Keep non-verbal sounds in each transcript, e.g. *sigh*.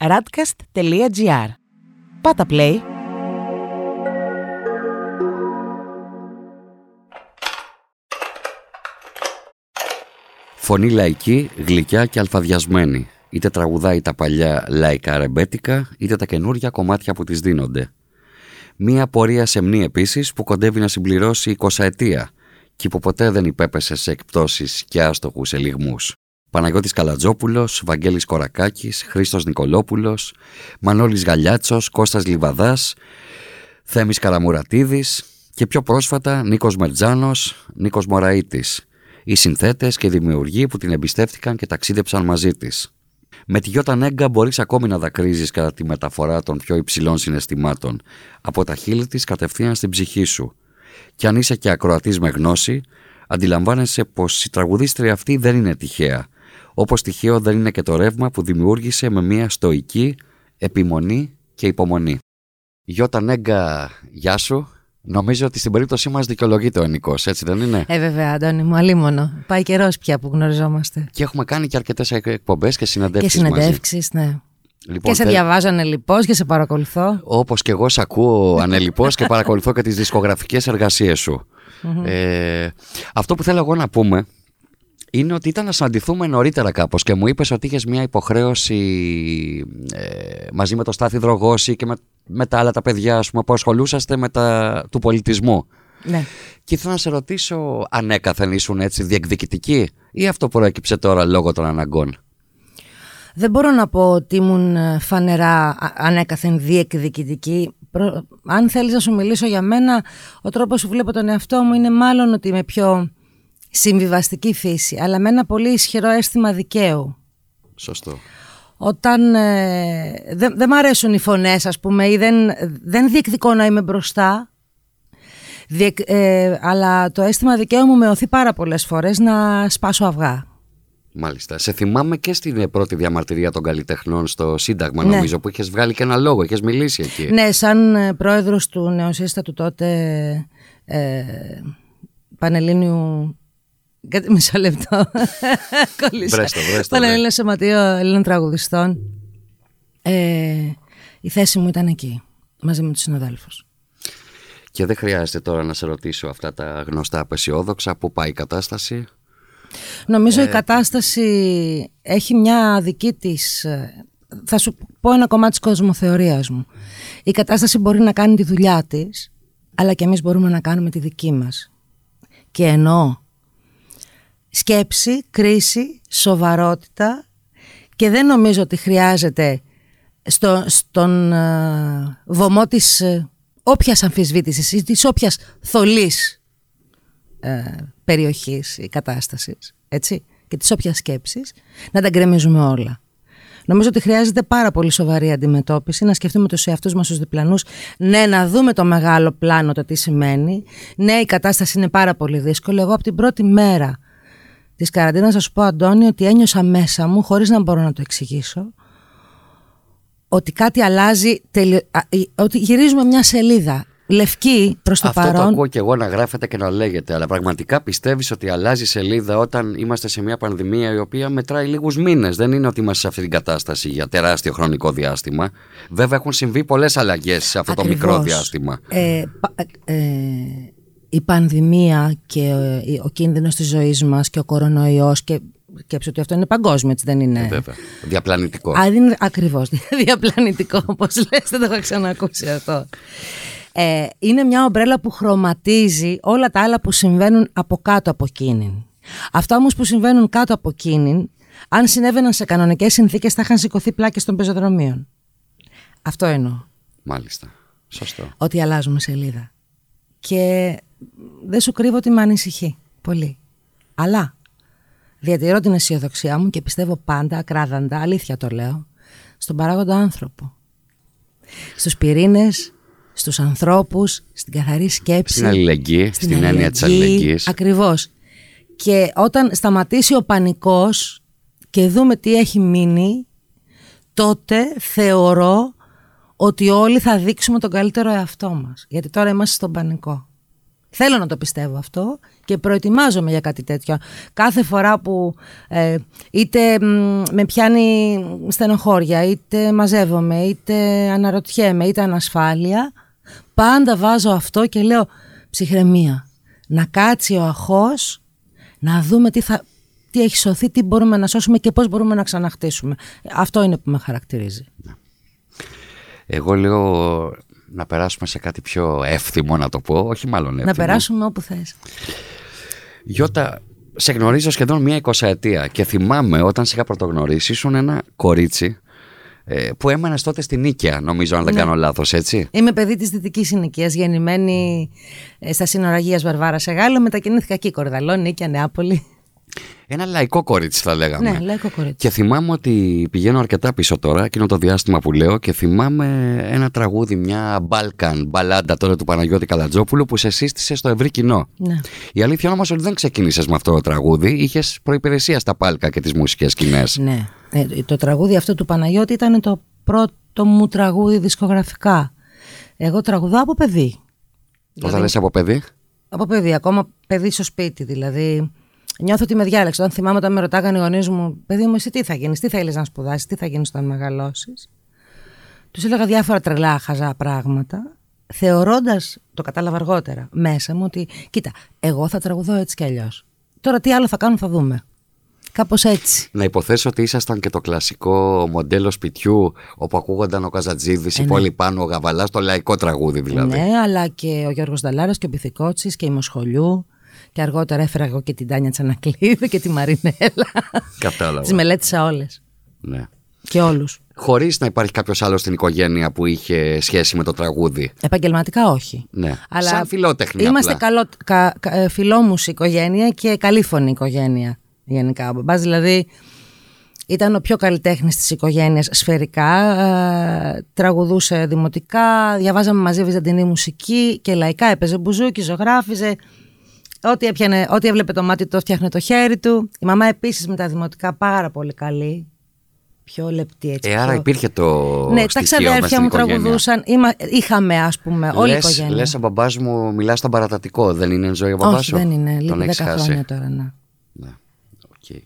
radcast.gr. Πάτα play. Φωνή λαϊκή, γλυκιά και αλφαδιασμένη. Είτε τραγουδάει τα παλιά λαϊκά ρεμπέτικα, είτε τα καινούργια κομμάτια που της δίνονται. Μία πορεία σεμνή επίσης που κοντεύει να συμπληρώσει 20 ετία και που ποτέ δεν υπέπεσε σε εκπτώσεις και άστοχους ελιγμούς. Παναγιώτης Καλατζόπουλος, Βαγγέλης Κορακάκης, Χρήστος Νικολόπουλος, Μανώλης Γαλιάτσος, Κώστας Λιβαδάς, Θέμης Καραμουρατίδης και πιο πρόσφατα Νίκος Μερτζάνος, Νίκος Μωραΐτης. Οι συνθέτες και οι δημιουργοί που την εμπιστεύτηκαν και ταξίδεψαν μαζί της. Με τη Γιώτα Νέγκα μπορείς ακόμη να δακρύζεις κατά τη μεταφορά των πιο υψηλών συναισθημάτων, από τα χείλη της κατευθείαν στην ψυχή σου. Και αν είσαι και ακροατής με γνώση, αντιλαμβάνεσαι πως η τραγουδίστρια αυτή δεν είναι τυχαία, όπως τυχαίο δεν είναι και το ρεύμα που δημιούργησε με μια στοική επιμονή και υπομονή. Γιώτα Νέγκα, γεια σου. Νομίζω ότι στην περίπτωσή μας δικαιολογείται ο Νικό, έτσι δεν είναι; Ε, βέβαια, Αντώνη μου, αλίμονο. Πάει καιρός πια που γνωριζόμαστε. Και έχουμε κάνει και αρκετές εκπομπές και συναντεύξει. Και συναντεύξει, ναι. Λοιπόν, και σε διαβάζω ανελειπώ και σε παρακολουθώ. Όπως και εγώ σε ακούω ανελειπώ και παρακολουθώ και τις δισκογραφικές εργασίες σου. Ε, αυτό που θέλω εγώ να πούμε είναι ότι ήταν να συναντηθούμε νωρίτερα κάπως και μου είπες ότι είχες μια υποχρέωση ε, μαζί με το Στάθη Δρογώση και με, με τα άλλα τα παιδιά πούμε, που ασχολούσαστε με τα του πολιτισμού. Ναι. Και ήθελα να σε ρωτήσω αν έκαθεν ήσουν έτσι διεκδικητική ή αυτό προέκυψε τώρα λόγω των αναγκών. Δεν μπορώ να πω ότι ήμουν ε, φανερά ανέκαθεν διεκδικητική. Αν θέλεις να σου μιλήσω για μένα, ο τρόπος που βλέπω τον εαυτό μου είναι μάλλον ότι είμαι πιο συμβιβαστική φύση, αλλά με ένα πολύ ισχυρό αίσθημα δικαίου. Σωστό. Όταν ε, δεν δε μ' αρέσουν οι φωνές, ας πούμε, ή δεν, δεν διεκδικώ να είμαι μπροστά, ε, αλλά το αίσθημα δικαίου μου με οθεί πάρα πολλές φορές να σπάσω αυγά. Μάλιστα. Σε θυμάμαι και στην πρώτη διαμαρτυρία των καλλιτεχνών στο Σύνταγμα, ναι. νομίζω, που είχες βγάλει και ένα λόγο, είχες μιλήσει εκεί. Ναι, σαν ε, πρόεδρος του νεοσύστατου τότε ε, Πανελλήνιου Κάτι μισό λεπτό. *laughs* Κολλήσα. Βρέστο, βρέστο. Στον Έλληνα Σωματείο Ελλήνων Τραγουδιστών. Ε, η θέση μου ήταν εκεί, μαζί με τους συναδέλφους. Και δεν χρειάζεται τώρα να σε ρωτήσω αυτά τα γνωστά απεσιόδοξα. Πού πάει η κατάσταση; Νομίζω η ε, κατάσταση έχει μια δική της... Θα σου πω ένα κομμάτι της κοσμοθεωρίας μου. Η κατάσταση μπορεί να κάνει τη δουλειά της, αλλά και εμείς μπορούμε να κάνουμε τη δική μας. Και εννοώ σκέψη, κρίση, σοβαρότητα και δεν νομίζω ότι χρειάζεται στο, στον uh, βωμό της uh, όποιας αμφισβήτησης ή της όποιας θολής uh, περιοχής ή κατάστασης έτσι, και της όποιας σκέψης να τα γκρεμίζουμε όλα. Νομίζω ότι χρειάζεται πάρα πολύ σοβαρή αντιμετώπιση, να σκεφτούμε τους εαυτούς μας τους διπλανούς, ναι, να δούμε το μεγάλο πλάνο το τι σημαίνει. Ναι, η κατάσταση είναι πάρα πολύ δύσκολη. Εγώ από την πρώτη μέρα Της καραντίνας θα σου πω Αντώνη ότι ένιωσα μέσα μου χωρίς να μπορώ να το εξηγήσω ότι κάτι αλλάζει, ότι γυρίζουμε μια σελίδα λευκή προς το Αυτό παρόν. Αυτό το ακούω και εγώ να γράφεται και να λέγεται. Αλλά πραγματικά πιστεύεις ότι αλλάζει σελίδα όταν είμαστε σε μια πανδημία η οποία μετράει λίγους μήνες. Δεν είναι ότι είμαστε σε αυτή την κατάσταση για τεράστιο χρονικό διάστημα. Βέβαια έχουν συμβεί πολλές αλλαγές σε αυτό το μικρό διάστημα. Ε, ε, η πανδημία και ε, ο κίνδυνος της ζωής μας και ο κορονοϊός και σκέψω ότι αυτό είναι παγκόσμιο, έτσι δεν είναι; Ε, βέβαια. Διαπλανητικό. Α, είναι ακριβώς. *laughs* Διαπλανητικό, όπως λες, δεν το έχω ξανακούσει αυτό. Ε, είναι μια ομπρέλα που χρωματίζει όλα τα άλλα που συμβαίνουν από κάτω από εκείνη. Αυτά όμως που συμβαίνουν κάτω από εκείνη, αν συνέβαιναν σε κανονικές συνθήκες θα είχαν σηκωθεί πλάκες των πεζοδρομίων. Αυτό εννοώ. Μάλιστα. Σωστό. Ότι αλλάζουμε σελίδα. Και δεν σου κρύβω ότι με ανησυχεί πολύ. Αλλά διατηρώ την αισιοδοξία μου και πιστεύω πάντα, ακράδαντα, αλήθεια το λέω, στον παράγοντα άνθρωπο. Στους πυρήνες, στους ανθρώπους, στην καθαρή σκέψη. Στην αλληλεγγύη, στην, στην έννοια της αλληλεγγύης. Ακριβώς. Και όταν σταματήσει ο πανικός και δούμε τι έχει μείνει, τότε θεωρώ ότι όλοι θα δείξουμε τον καλύτερο εαυτό μας. Γιατί τώρα είμαστε στον πανικό. Θέλω να το πιστεύω αυτό και προετοιμάζομαι για κάτι τέτοιο. Κάθε φορά που ε, είτε με πιάνει στενοχώρια, είτε μαζεύομαι, είτε αναρωτιέμαι, είτε ανασφάλεια, πάντα βάζω αυτό και λέω ψυχραιμία. Να κάτσει ο αχός, να δούμε τι, θα, τι έχει σωθεί, τι μπορούμε να σώσουμε και πώς μπορούμε να ξαναχτίσουμε. Αυτό είναι που με χαρακτηρίζει. Εγώ λέω να περάσουμε σε κάτι πιο εύθυμο να το πω, όχι μάλλον εύθυμο. Να περάσουμε όπου θες. Γιώτα, σε γνωρίζω σχεδόν μία εικοσαετία και θυμάμαι όταν σε είχα πρωτογνωρίσει ήσουν ένα κορίτσι ε, που έμενε τότε στην Νίκαια, νομίζω, αν δεν ναι. κάνω λάθος, έτσι. Είμαι παιδί της Δυτικής Συνοικίας, γεννημένη ε, στα σύνορα Αγίας Βαρβάρας σε Γάλλο. Μετακινήθηκα εκεί, Κορδαλό, Νίκαια, Νεάπολη. Ένα λαϊκό κορίτσι, θα λέγαμε. Ναι, λαϊκό κορίτσι. Και θυμάμαι ότι πηγαίνω αρκετά πίσω τώρα, εκείνο το διάστημα που λέω, και θυμάμαι ένα τραγούδι, μια Balkan μπαλάντα τώρα του Παναγιώτη Καλατζόπουλου που σε σύστησε στο ευρύ κοινό. Ναι. Η αλήθεια όμως ότι δεν ξεκίνησες με αυτό το τραγούδι, είχες προπηρεσία στα πάλκα και τις μουσικές σκηνές. Ναι. Ε, το τραγούδι αυτό του Παναγιώτη ήταν το πρώτο μου τραγούδι δισκογραφικά. Εγώ τραγουδάω από παιδί. Όταν δηλαδή, από παιδί; Από παιδί, ακόμα παιδί στο σπίτι. Δηλαδή, Νιώθω ότι με διάλεξε. Όταν θυμάμαι όταν με ρωτάγανε οι γονείς μου, παιδί μου, εσύ τι θα γίνεις, τι θέλεις να σπουδάσεις, τι θα γίνεις όταν μεγαλώσεις; Τους έλεγα διάφορα τρελά χαζά πράγματα, θεωρώντας, το κατάλαβα αργότερα, μέσα μου ότι, κοίτα, εγώ θα τραγουδώ έτσι κι αλλιώς. Τώρα τι άλλο θα κάνω, θα δούμε. Κάπως έτσι. Να υποθέσω ότι ήσασταν και το κλασικό μοντέλο σπιτιού όπου ακούγονταν ο Καζατζίδης, ε, η ναι. πόλη πάνω, ο Γαβαλάς, το λαϊκό τραγούδι δηλαδή. Ναι, αλλά και ο Γιώργος Νταλάρας και ο Πυθικότσι και η Μοσχολιού. Και αργότερα έφερα εγώ και την Τάνια Τσανακλείδη και τη Μαρινέλα. Κατάλαβα. Τις μελέτησα όλες. Ναι. Και όλους. Χωρίς να υπάρχει κάποιος άλλος στην οικογένεια που είχε σχέση με το τραγούδι. Επαγγελματικά όχι. Ναι. Αλλά Σαν φιλότεχνη. Είμαστε καλό, κα, κα, ε, φιλόμουση οικογένεια και καλήφωνη οικογένεια γενικά. Ο μπαμπάς δηλαδή ήταν ο πιο καλλιτέχνης της οικογένειας σφαιρικά, ε, τραγουδούσε δημοτικά, διαβάζαμε μαζί βυζαντινή μουσική και λαϊκά έπαιζε μπουζούκι, ζωγράφιζε, Ό,τι, έπιανε, ό,τι έβλεπε το μάτι το φτιάχνε το χέρι του. Η μαμά επίσης με τα δημοτικά πάρα πολύ καλή. Πιο λεπτή έτσι. Ε, άρα υπήρχε το. Ναι, τα ξαδέρφια μου τραγουδούσαν. είχαμε, ας πούμε, όλη η οικογένεια. Λες, ο μπαμπάς μου μιλάς στον παρατατικό. Δεν είναι ζωή ο μπαμπάς σου; δεν είναι. Λίγο 10 χρόνια τώρα, ναι. ναι. Okay.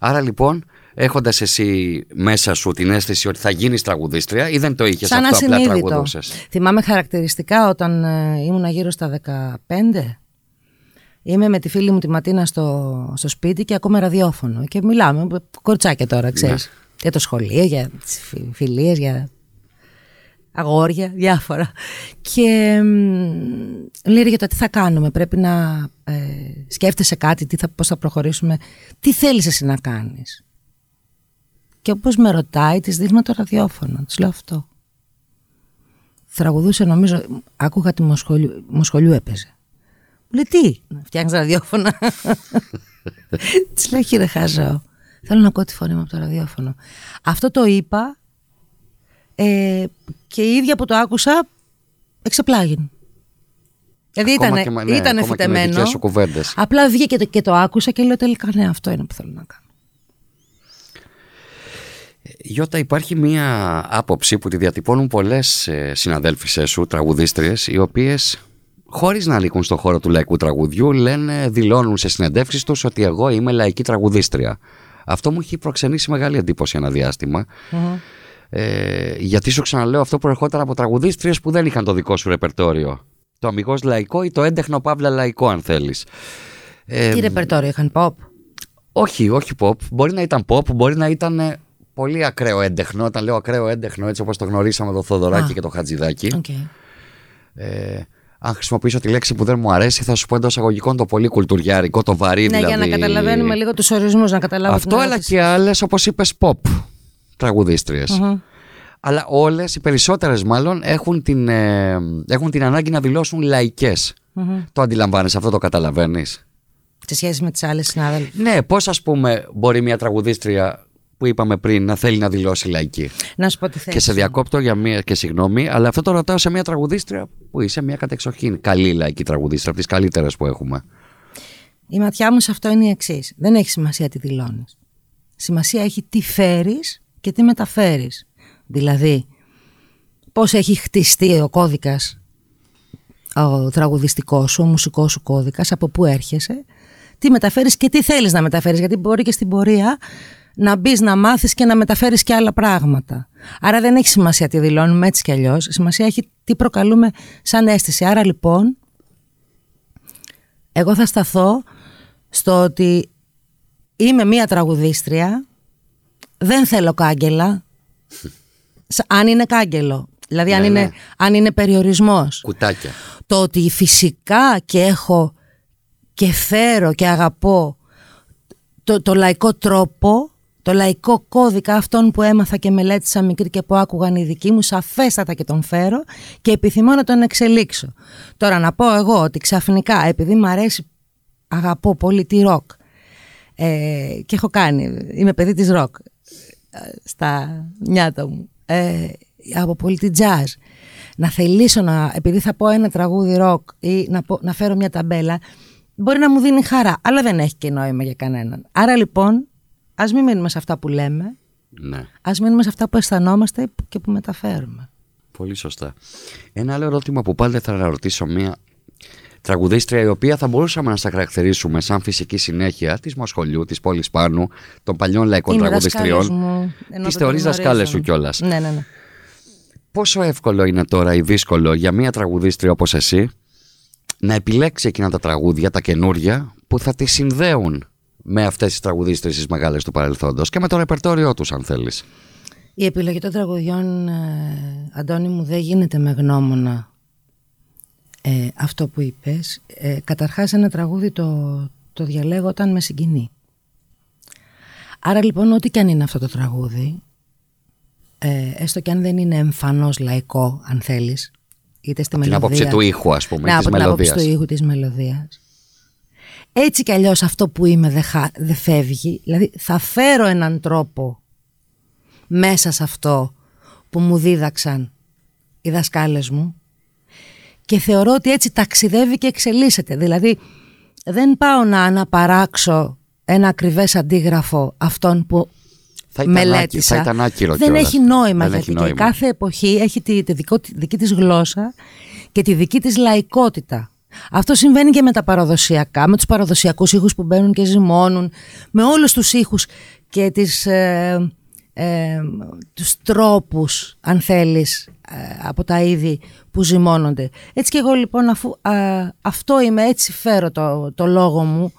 Άρα λοιπόν, έχοντας εσύ μέσα σου την αίσθηση ότι θα γίνεις τραγουδίστρια ή δεν το είχες αυτό, απλά τραγουδούσε. Θυμάμαι χαρακτηριστικά όταν ε, ήμουν γύρω στα 15 Είμαι με τη φίλη μου τη Ματίνα στο, στο σπίτι και ακούμε ραδιόφωνο και μιλάμε, κορτσάκια τώρα, ναι. ξέρεις. Για το σχολείο, για τις φιλίες, για αγόρια, διάφορα. Και λέει για το τι θα κάνουμε, πρέπει να ε, σκέφτεσαι κάτι, τι θα, πώς θα προχωρήσουμε, τι θέλεις εσύ να κάνεις; Και όπως με ρωτάει, της δείχνω το ραδιόφωνο, της λέω αυτό. Τραγουδούσε νομίζω, άκουγα τη Μοσχολιού, Μοσχολιού έπαιζε. Λέει τι, φτιάχνει ραδιόφωνα. *laughs* Της λέω κύριε Χάζο, θέλω να ακούω τη φωνή μου από το ραδιόφωνο. Αυτό το είπα ε, και η ίδια που το άκουσα εξεπλάγει. Δηλαδή ήταν, ναι, ήταν φυτεμένο. Απλά βγήκε και το, και το άκουσα και λέω τελικά ναι, αυτό είναι που θέλω να κάνω. Γιώτα, υπάρχει μία άποψη που τη διατυπώνουν πολλές ε, συναδέλφισές σου, τραγουδίστριες, οι οποίες χωρίς να ανήκουν στον χώρο του λαϊκού τραγουδιού, λένε, δηλώνουν σε συνεντεύξεις τους ότι εγώ είμαι λαϊκή τραγουδίστρια. Αυτό μου έχει προξενήσει μεγάλη εντύπωση ένα Ε, γιατί σου ξαναλέω, αυτό προερχόταν από τραγουδίστριες που δεν είχαν το δικό σου ρεπερτόριο. Το αμυγός λαϊκό ή το έντεχνο παύλα λαϊκό, αν θέλεις. Ε, Τι ρεπερτόριο είχαν, pop; Όχι, όχι pop. Μπορεί να ήταν pop, μπορεί να ήταν ε, πολύ ακραίο έντεχνο. Όταν λέω ακραίο έντεχνο, έτσι όπως το γνωρίσαμε το Θοδωράκι και το Χατζηδάκι. Okay. Ε, αν χρησιμοποιήσω τη λέξη που δεν μου αρέσει, θα σου πω εντός αγωγικών το πολύ κουλτουριάρικο, το βαρύ ναι, δηλαδή. για να καταλαβαίνουμε λίγο τους ορισμούς, να καταλάβουμε. Αυτό, αλλά και άλλες, όπως είπες, pop τραγουδιστριε Αλλά όλες, οι περισσότερες μάλλον, έχουν την, ε, έχουν την ανάγκη να δηλώσουν λαϊκές. Το αντιλαμβάνει αυτό, το καταλαβαίνεις. Σε σχέση με τις άλλες συνάδελφες. Ναι, πώς ας πούμε μπορεί μια τραγουδίστρια που είπαμε πριν να θέλει να δηλώσει λαϊκή. Να σου πω τι Και σε διακόπτω για μία και συγγνώμη, αλλά αυτό το ρωτάω σε μια τραγουδίστρια που είσαι μια κατεξοχήν καλή λαϊκή τραγουδίστρια, από τις καλύτερες που έχουμε. Η ματιά μου σε αυτό είναι η εξής. Δεν έχει σημασία τι δηλώνεις. Σημασία έχει τι φέρεις και τι μεταφέρεις. Δηλαδή, πώς έχει χτιστεί ο κώδικας ο τραγουδιστικός σου, ο μουσικός σου κώδικας, από πού έρχεσαι, τι μεταφέρεις και τι θέλεις να μεταφέρεις, γιατί μπορεί και στην πορεία να μπεις να μάθεις και να μεταφέρεις και άλλα πράγματα. Άρα δεν έχει σημασία τι δηλώνουμε έτσι κι αλλιώς, σημασία έχει τι προκαλούμε σαν αίσθηση. Άρα λοιπόν, εγώ θα σταθώ στο ότι είμαι μία τραγουδίστρια, δεν θέλω κάγκελα, αν είναι κάγκελο, δηλαδή αν, Ναι, είναι, ναι. αν είναι περιορισμός. Κουτάκια. Το ότι φυσικά και έχω και φέρω και αγαπώ το, το λαϊκό τρόπο, το λαϊκό κώδικα αυτόν που έμαθα και μελέτησα μικρή και που άκουγαν οι δικοί μου, σαφέστατα και τον φέρω και επιθυμώ να τον εξελίξω. Τώρα να πω εγώ ότι ξαφνικά επειδή μου αρέσει, αγαπώ πολύ τη ροκ ε, και έχω κάνει, είμαι παιδί της ροκ ε, στα νιάτα μου, ε, από πολύ τη jazz, να θελήσω να, επειδή θα πω ένα τραγούδι ροκ ή να, πω, να φέρω μια ταμπέλα, μπορεί να μου δίνει χαρά, αλλά δεν έχει και νόημα για κανέναν. Άρα λοιπόν, ας μην μείνουμε σε αυτά που λέμε, Ναι. ας μείνουμε σε αυτά που αισθανόμαστε και που μεταφέρουμε. Πολύ σωστά. Ένα άλλο ερώτημα που πάλι θα ρωτήσω μια τραγουδίστρια η οποία θα μπορούσαμε να στα χαρακτηρίσουμε σαν φυσική συνέχεια της Μοσχολιού, της πόλης Πάνου, των παλιών λαϊκών Είναι τραγουδιστριών. δασκάλες μου, ενώ Τις δεν θεωρείς την δασκάλες σου γνωρίζουν. κιόλας; Ναι, ναι, ναι. Πόσο εύκολο είναι τώρα ή δύσκολο για μια τραγουδίστρια όπως εσύ να επιλέξει εκείνα τα τραγούδια, τα καινούρια, που θα τη συνδέουν με αυτές τις τραγουδίστρες τις μεγάλες του παρελθόντος και με το ρεπερτόριό τους αν θέλεις. Η επιλογή των τραγουδιών, ε, Αντώνη μου, δεν γίνεται με γνώμονα ε, αυτό που είπες. Ε, καταρχάς ένα τραγούδι το, το διαλέγω όταν με συγκινεί. Άρα λοιπόν ό,τι και αν είναι αυτό το τραγούδι, ε, έστω και αν δεν είναι εμφανώς λαϊκό, αν θέλεις, είτε στη Την μελωδία... άποψη του ήχου ας πούμε, ναι, της από την άποψη μελωδίας. του ήχου της μελωδίας. Έτσι κι αλλιώς αυτό που είμαι δεν δε φεύγει. Δηλαδή θα φέρω έναν τρόπο μέσα σε αυτό που μου δίδαξαν οι δασκάλες μου και θεωρώ ότι έτσι ταξιδεύει και εξελίσσεται. Δηλαδή δεν πάω να αναπαράξω ένα ακριβές αντίγραφο αυτών που Θα ήταν, άκυ- μελέτησα. θα ήταν άκυρο Δεν κιόλας. έχει νόημα Δεν γιατί έχει και νόημα. κάθε εποχή έχει τη, τη, δικό, τη δική της γλώσσα και τη δική της λαϊκότητα. Αυτό συμβαίνει και με τα παραδοσιακά, με τους παραδοσιακούς ήχους που μπαίνουν και ζυμώνουν, με όλους τους ήχους και τις, ε, ε, τους τρόπους, αν θέλεις, ε, από τα είδη που ζυμώνονται. Έτσι και εγώ λοιπόν αφού α, αυτό είμαι, έτσι φέρω το, το λόγο μου,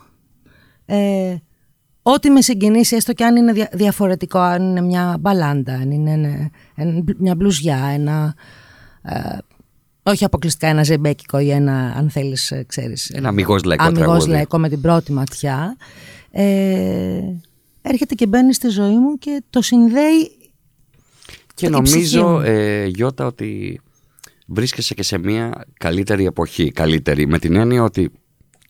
ε, ό,τι με συγκινήσει, έστω και αν είναι δια- διαφορετικό, αν είναι μια μπαλάντα, αν είναι ένα- ένα- μια μπλουζιά, ένα... ε, όχι αποκλειστικά ένα ζεμπέκικο ή ένα, αν θέλεις, ε, ξέρεις... Ένα αμυγός λαϊκό αμυγός τραγούδι. λαϊκό με την πρώτη ματιά. Ε, έρχεται και μπαίνει στη ζωή μου και το συνδέει Και η ψυχή νομίζω, μου. ε, Γιώτα, ότι βρίσκεσαι και σε μια καλύτερη εποχή. Καλύτερη, με την έννοια ότι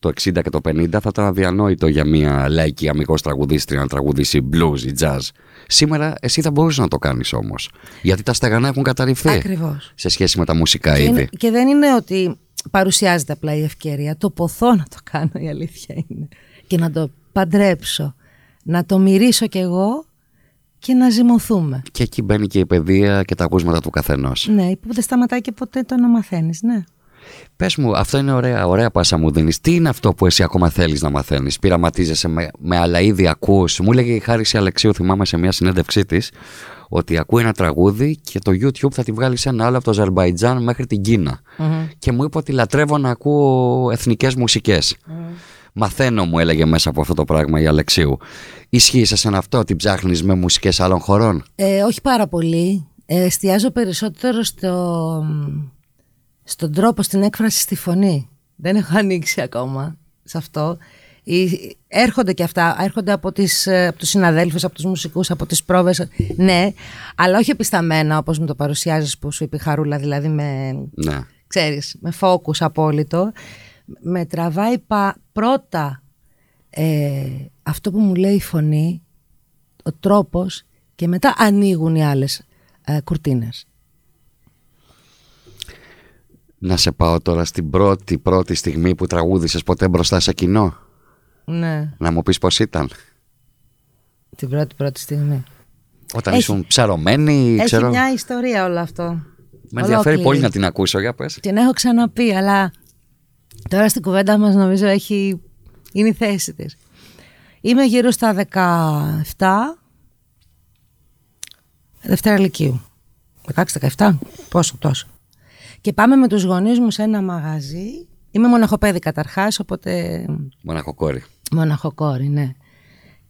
το 60 και το 50 θα ήταν αδιανόητο για μια λαϊκή αμυγός τραγουδίστρια να τραγουδήσει blues ή jazz. Σήμερα εσύ θα μπορούσες να το κάνεις όμως. Γιατί τα στεγανά έχουν καταρριφθεί ακριβώς. σε σχέση με τα μουσικά Και, είδη. είναι- και δεν είναι ότι παρουσιάζεται απλά η ευκαιρία. Το ποθώ να το κάνω η αλήθεια είναι. Και να το παντρέψω. Να το μυρίσω κι εγώ και να ζυμωθούμε. Και εκεί μπαίνει και η παιδεία και τα ακούσματα του καθενός. Ναι, που δεν σταματάει και ποτέ το να μαθαίνεις, ναι. Πες μου, αυτό είναι ωραία, ωραία πάσα μου δίνεις. Τι είναι αυτό που εσύ ακόμα θέλεις να μαθαίνεις; Πειραματίζεσαι με, με άλλα είδη, ακούς. Μου έλεγε η Χάριση Αλεξίου, θυμάμαι σε μια συνέντευξή της, ότι ακούει ένα τραγούδι και το YouTube θα τη βγάλει σε ένα άλλο από το Αζερμπαϊτζάν μέχρι την κινα Και μου είπε ότι λατρεύω να ακούω εθνικές μουσικές. Μαθαίνω, μου έλεγε μέσα από αυτό το πράγμα η Αλεξίου. Ισχύει σε σένα αυτό ότι ψάχνεις με μουσικές άλλων χωρών; Ε, όχι πάρα πολύ. Ε, εστιάζω περισσότερο στο, στον τρόπο, στην έκφραση στη φωνή. Δεν έχω ανοίξει ακόμα σε αυτό. Οι- έρχονται και αυτά, έρχονται από, τις, ε, από τους συναδέλφους, από τους μουσικούς, από τις πρόβες, ναι, αλλά όχι επισταμένα όπως μου το παρουσιάζεις που σου είπε η Χαρούλα, δηλαδή με, Ναι. ξέρεις, με focus απόλυτο. Με τραβάει πα- πρώτα ε, αυτό που μου λέει η φωνή, ο τρόπος και μετά ανοίγουν οι άλλες ε, κουρτίνες. Να σε πάω τώρα στην πρώτη πρώτη στιγμή που τραγούδησες ποτέ μπροστά σε κοινό. Ναι, Να μου πεις πώς ήταν. την πρώτη πρώτη στιγμή. Όταν Έχει- ήσουν ψαρωμένη, Έχει ξέρω. μια ιστορία όλο αυτό. Με ενδιαφέρει Ολόκληρη. πολύ να την ακούσω, για πες. Την έχω ξαναπεί, αλλά τώρα στην κουβέντα μας νομίζω έχει... είναι η θέση της. Είμαι γύρω στα 17, Δευτέρα Λυκείου. 16-17, πόσο, τόσο. Και πάμε με τους γονείς μου σε ένα μαγαζί. Είμαι μοναχοπέδι καταρχάς, οπότε Μοναχοκόρη. μοναχοκόρη, ναι.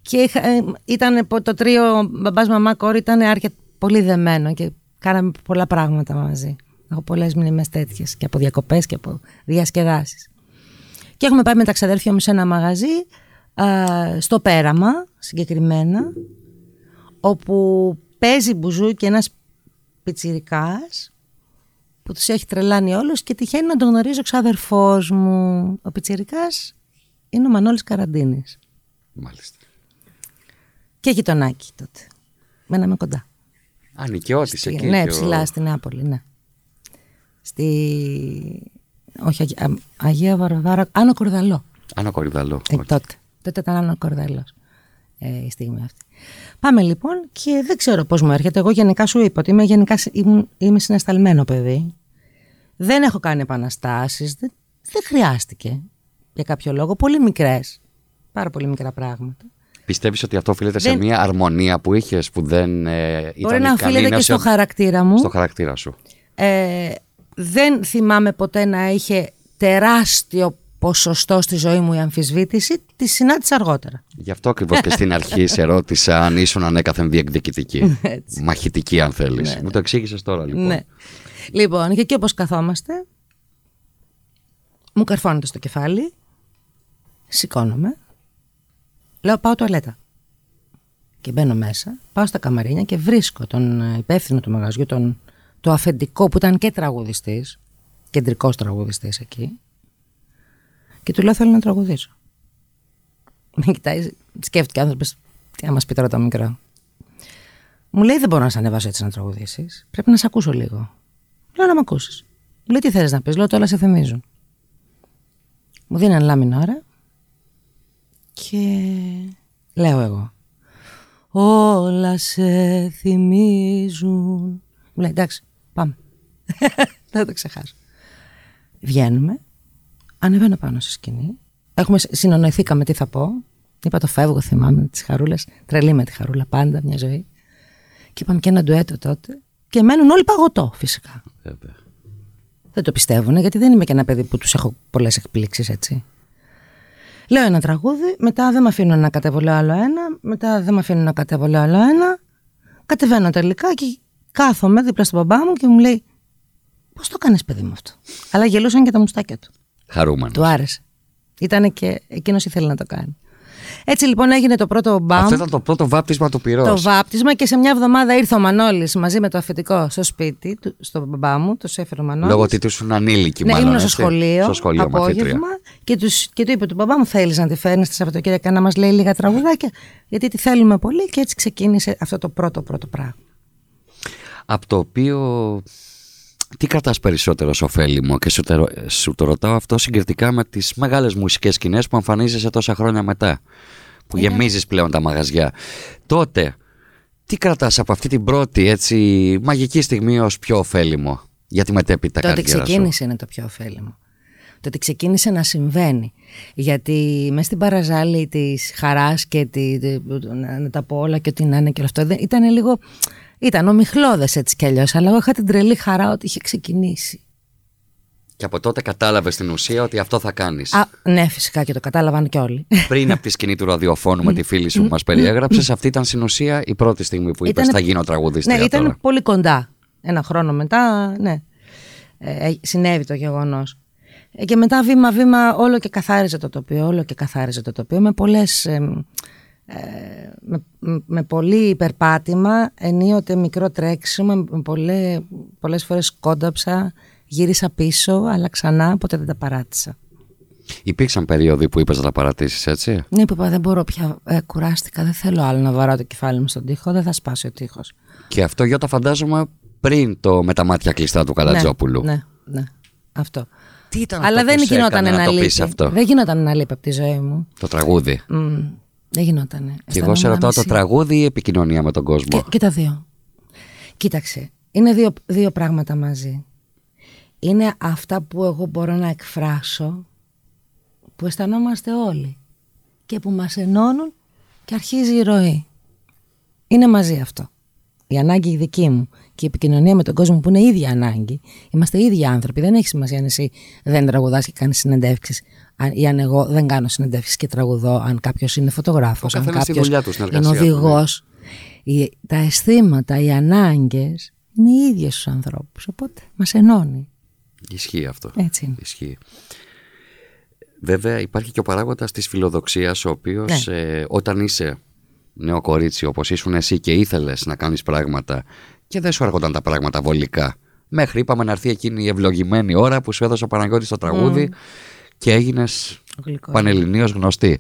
Και είχα, ε, ήταν πο- το τρίο μπαμπάς, μαμά, κόρη ήταν αρκετά πολύ δεμένο και κάναμε πολλά πράγματα μαζί. Έχω πολλές μνήμες τέτοιες και από διακοπές και από διασκεδάσεις. Και έχουμε πάει με τα ξαδέρφια μου σε ένα μαγαζί, α, στο Πέραμα συγκεκριμένα, όπου παίζει μπουζούκι ένας πιτσιρικάς που τους έχει τρελάνει όλους και τυχαίνει να τον γνωρίζει ο ξαδερφός μου. Ο πιτσιρικάς είναι ο Μανώλης Καραντίνης. Μάλιστα. Και γειτονάκι τότε. Μέναμε κοντά. Α, νοικιώτης Στη- εκεί. ναι, και ο- ψηλά στη Νεάπολη, ναι. Στη... Όχι, Αγία, Α- Αγία Βαρβάρα, Άνω Κορδαλό. Άνω Κορυδαλό. Ε, όχι. τότε. Τότε ήταν Άνω Κορδαλός ε, η στιγμή αυτή. Πάμε λοιπόν και δεν ξέρω πώς μου έρχεται. Εγώ γενικά σου είπα ότι είμαι, γενικά, συ- ήμουν- είμαι συναισθαλμένο παιδί. Δεν έχω κάνει επαναστάσεις. Δεν, δεν χρειάστηκε για κάποιο λόγο. Πολύ μικρές. Πάρα πολύ μικρά πράγματα. Πιστεύεις ότι αυτό οφείλεται σε Δεν- μια αρμονία που είχες που δεν ε, ήταν Μπορεί να ικανή οφείλεται και σε- στο χαρακτήρα μου. στο χαρακτήρα σου. Ε, δεν θυμάμαι ποτέ να είχε τεράστιο ποσοστό στη ζωή μου η αμφισβήτηση. Τη συνάντησα αργότερα. Γι' αυτό ακριβώς και στην αρχή σε ρώτησα αν ήσουν ανέκαθεν διεκδικητική. Έτσι. Μαχητική, αν θέλεις. Μου το εξήγησες τώρα, λοιπόν. Ναι. Λοιπόν, και εκεί όπως καθόμαστε, μου καρφώνεται στο κεφάλι, σηκώνομαι, λέω πάω τουαλέτα. Και μπαίνω μέσα, πάω στα καμαρίνια και βρίσκω τον ε, υπεύθυνο του μαγαζιού, τον, το αφεντικό που ήταν και τραγουδιστής, κεντρικός τραγουδιστής εκεί, και του λέω θέλω να τραγουδήσω. Με κοιτάει, σκέφτηκε ο άνθρωπος, τι να μας πει τώρα το μικρό. Μου λέει: Δεν μπορώ να σε ανεβάσω έτσι να τραγουδήσεις. Πρέπει να σε ακούσω λίγο. Λέω να με ακούσεις. Μου λέει: Τι θέλει να πεις. Λέω: Τώρα σε θυμίζουν. Μου δίνει ένα λάμινο ώρα και λέω εγώ. Όλα σε θυμίζουν. Μου λέει: Εντάξει, πάμε. *laughs* Δεν θα το ξεχάσω. Βγαίνουμε. Ανεβαίνω πάνω στη σκηνή. Έχουμε συνονοηθήκαμε τι θα πω. Είπα το φεύγω, θυμάμαι τις χαρούλες. Τρελή με τη χαρούλα πάντα, μια ζωή. Και είπαμε και ένα ντουέτο τότε. Και μένουν όλοι παγωτό, φυσικά. Βέβαια. Δεν το πιστεύουν, γιατί δεν είμαι και ένα παιδί που τους έχω πολλές εκπλήξεις, έτσι. Λέω ένα τραγούδι, μετά δεν με αφήνουν να κατέβω, λέω άλλο ένα, μετά δεν με αφήνουν να κατέβω, λέω άλλο ένα. Κατεβαίνω τελικά και κάθομαι δίπλα στον μπαμπά μου και μου λέει: Πώς το κάνεις, παιδί μου αυτό; Αλλά γελούσαν και τα μουστάκια του. Χαρούμενος. Του άρεσε. Ήτανε και εκείνος ήθελε να το κάνει. Έτσι λοιπόν έγινε το πρώτο μπαμ. Αυτό ήταν το πρώτο βάπτισμα του πυρός. Το βάπτισμα και σε μια εβδομάδα ήρθε ο Μανώλης μαζί με το αφεντικό στο σπίτι, του, στον μπαμπά μου, το έφερε ο Μανώλης. Λόγω ότι τους ήσουν ανήλικοι, ναι, μάλλον. ήμουν στο έτσι. σχολείο, Στο σχολείο, μαθήτρια. απόγευμα και, τους, και του είπε του μπαμπά μου θέλεις να τη φέρνεις τη Σαββατοκύριακα να μας λέει λίγα τραγουδάκια; Γιατί τη θέλουμε πολύ και έτσι ξεκίνησε αυτό το πρώτο πρώτο πράγμα. Από το οποίο. Τι κρατάς περισσότερο ως ωφέλιμο και σου, τε- σου το ρωτάω αυτό συγκριτικά με τις μεγάλες μουσικές σκηνές που εμφανίζεσαι τόσα χρόνια μετά. Που γεμίζεις πλέον τα μαγαζιά. Τότε, τι κρατάς από αυτή την πρώτη έτσι μαγική στιγμή ως πιο ωφέλιμο για τη μετέπειτα Το ότι καριέρα σου. ξεκίνησε είναι το πιο ωφέλιμο. Το ότι ξεκίνησε να συμβαίνει. Γιατί μέσα στην παραζάλη της χαράς και τη, τη- να, να τα πω όλα και ό,τι να είναι και όλο αυτό, δεν- ήταν λίγο. Ήταν ομιχλώδες έτσι κι αλλιώς, αλλά εγώ είχα την τρελή χαρά ότι είχε ξεκινήσει. Και από τότε κατάλαβες στην ουσία ότι αυτό θα κάνεις. Α, ναι, φυσικά και το κατάλαβαν κι όλοι. Πριν από τη σκηνή του ραδιοφώνου με τη φίλη σου που μας περιέγραψες, αυτή ήταν στην ουσία η πρώτη στιγμή που είπες Ήτανε- θα γίνω τραγουδίστρια ναι, ήταν τώρα. πολύ κοντά. Ένα χρόνο μετά, ναι. Ε, ε, συνέβη το γεγονός. Ε, και μετά βήμα-βήμα όλο και καθάριζε το τοπίο, όλο και καθάριζε το τοπίο με πολλές... ε, ε, με, με- με πολύ υπερπάτημα, ενίοτε μικρό τρέξιμο, με πολλέ, πολλές φορές κόνταψα, γύρισα πίσω, αλλά ξανά ποτέ δεν τα παράτησα. Υπήρξαν περίοδοι που είπες να τα παρατήσεις έτσι; Ναι, που είπα, δεν μπορώ πια, ε, κουράστηκα, δεν θέλω άλλο να βαράω το κεφάλι μου στον τοίχο, δεν θα σπάσει ο τοίχος. Και αυτό Γιώτα φαντάζομαι πριν το με τα μάτια κλειστά του Καλατζόπουλου. Ναι, ναι, ναι, αυτό. Τι ήταν Αλλά αυτό δεν που σε γινόταν έκανε ένα να το λείπει. πεις αυτό; Δεν γινόταν ένα λείπει από τη ζωή μου. Το τραγούδι. Μμ, δεν γινόταν. Και εγώ σε ρωτάω το τραγούδι ή η επικοινωνία με τον κόσμο; Και, και τα δύο. Κοίταξε. είναι δύο, δύο πράγματα μαζί. Είναι αυτά που εγώ μπορώ να εκφράσω, που αισθανόμαστε όλοι και που μας ενώνουν και αρχίζει η ροή. Είναι μαζί αυτό. Η ανάγκη η δική μου και η επικοινωνία με τον κόσμο που είναι ίδια ανάγκη. Είμαστε ίδιοι άνθρωποι. Δεν έχει σημασία αν εσύ δεν τραγουδάς και κάνεις συνεντεύξεις, ή αν εγώ δεν κάνω συνεντεύξεις και τραγουδώ, αν κάποιος είναι φωτογράφος, αν κάποιος είναι οδηγός. Τα αισθήματα, οι ανάγκες είναι οι ίδιες στους ανθρώπους. Οπότε μας ενώνει. Ισχύει αυτό. Έτσι είναι. Ισχύει. Βέβαια υπάρχει και ο παράγοντας της φιλοδοξίας ο οποίος ναι. ε, όταν είσαι νέο κορίτσι όπως ήσουν εσύ και ήθελες να κάνεις πράγματα και δεν σου έρχονταν τα πράγματα βολικά μέχρι είπαμε να έρθει εκείνη η ευλογημένη ώρα που σου έδωσε ο Παναγιώτης το τραγούδι και έγινες πανελληνίως γνωστή.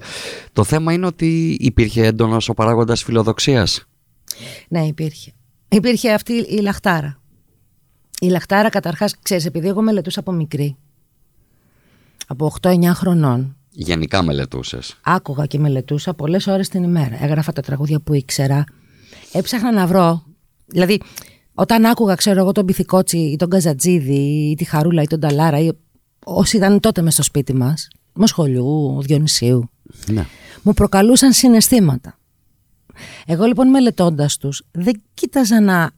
Το θέμα είναι ότι υπήρχε έντονος ο παράγοντας φιλοδοξίας. Ναι υπήρχε. Υπήρχε αυτή η λαχτάρα. Η λαχτάρα καταρχάς, ξέρεις, επειδή εγώ μελετούσα από μικρή από 8-9 χρονών. Γενικά μελετούσες. Άκουγα και μελετούσα πολλές ώρες την ημέρα. Έγραφα τα τραγούδια που ήξερα. Έψαχνα να βρω. Δηλαδή, όταν άκουγα, ξέρω εγώ, τον Πυθικότσι ή τον Καζατζίδη ή τη Χαρούλα ή τον Ταλάρα ή όσοι ήταν τότε μες στο σπίτι μας, Μοσχολιού, Διονυσίου, ναι. μου προκαλούσαν συναισθήματα. Εγώ λοιπόν μελετώντας τους δεν κοίταζα να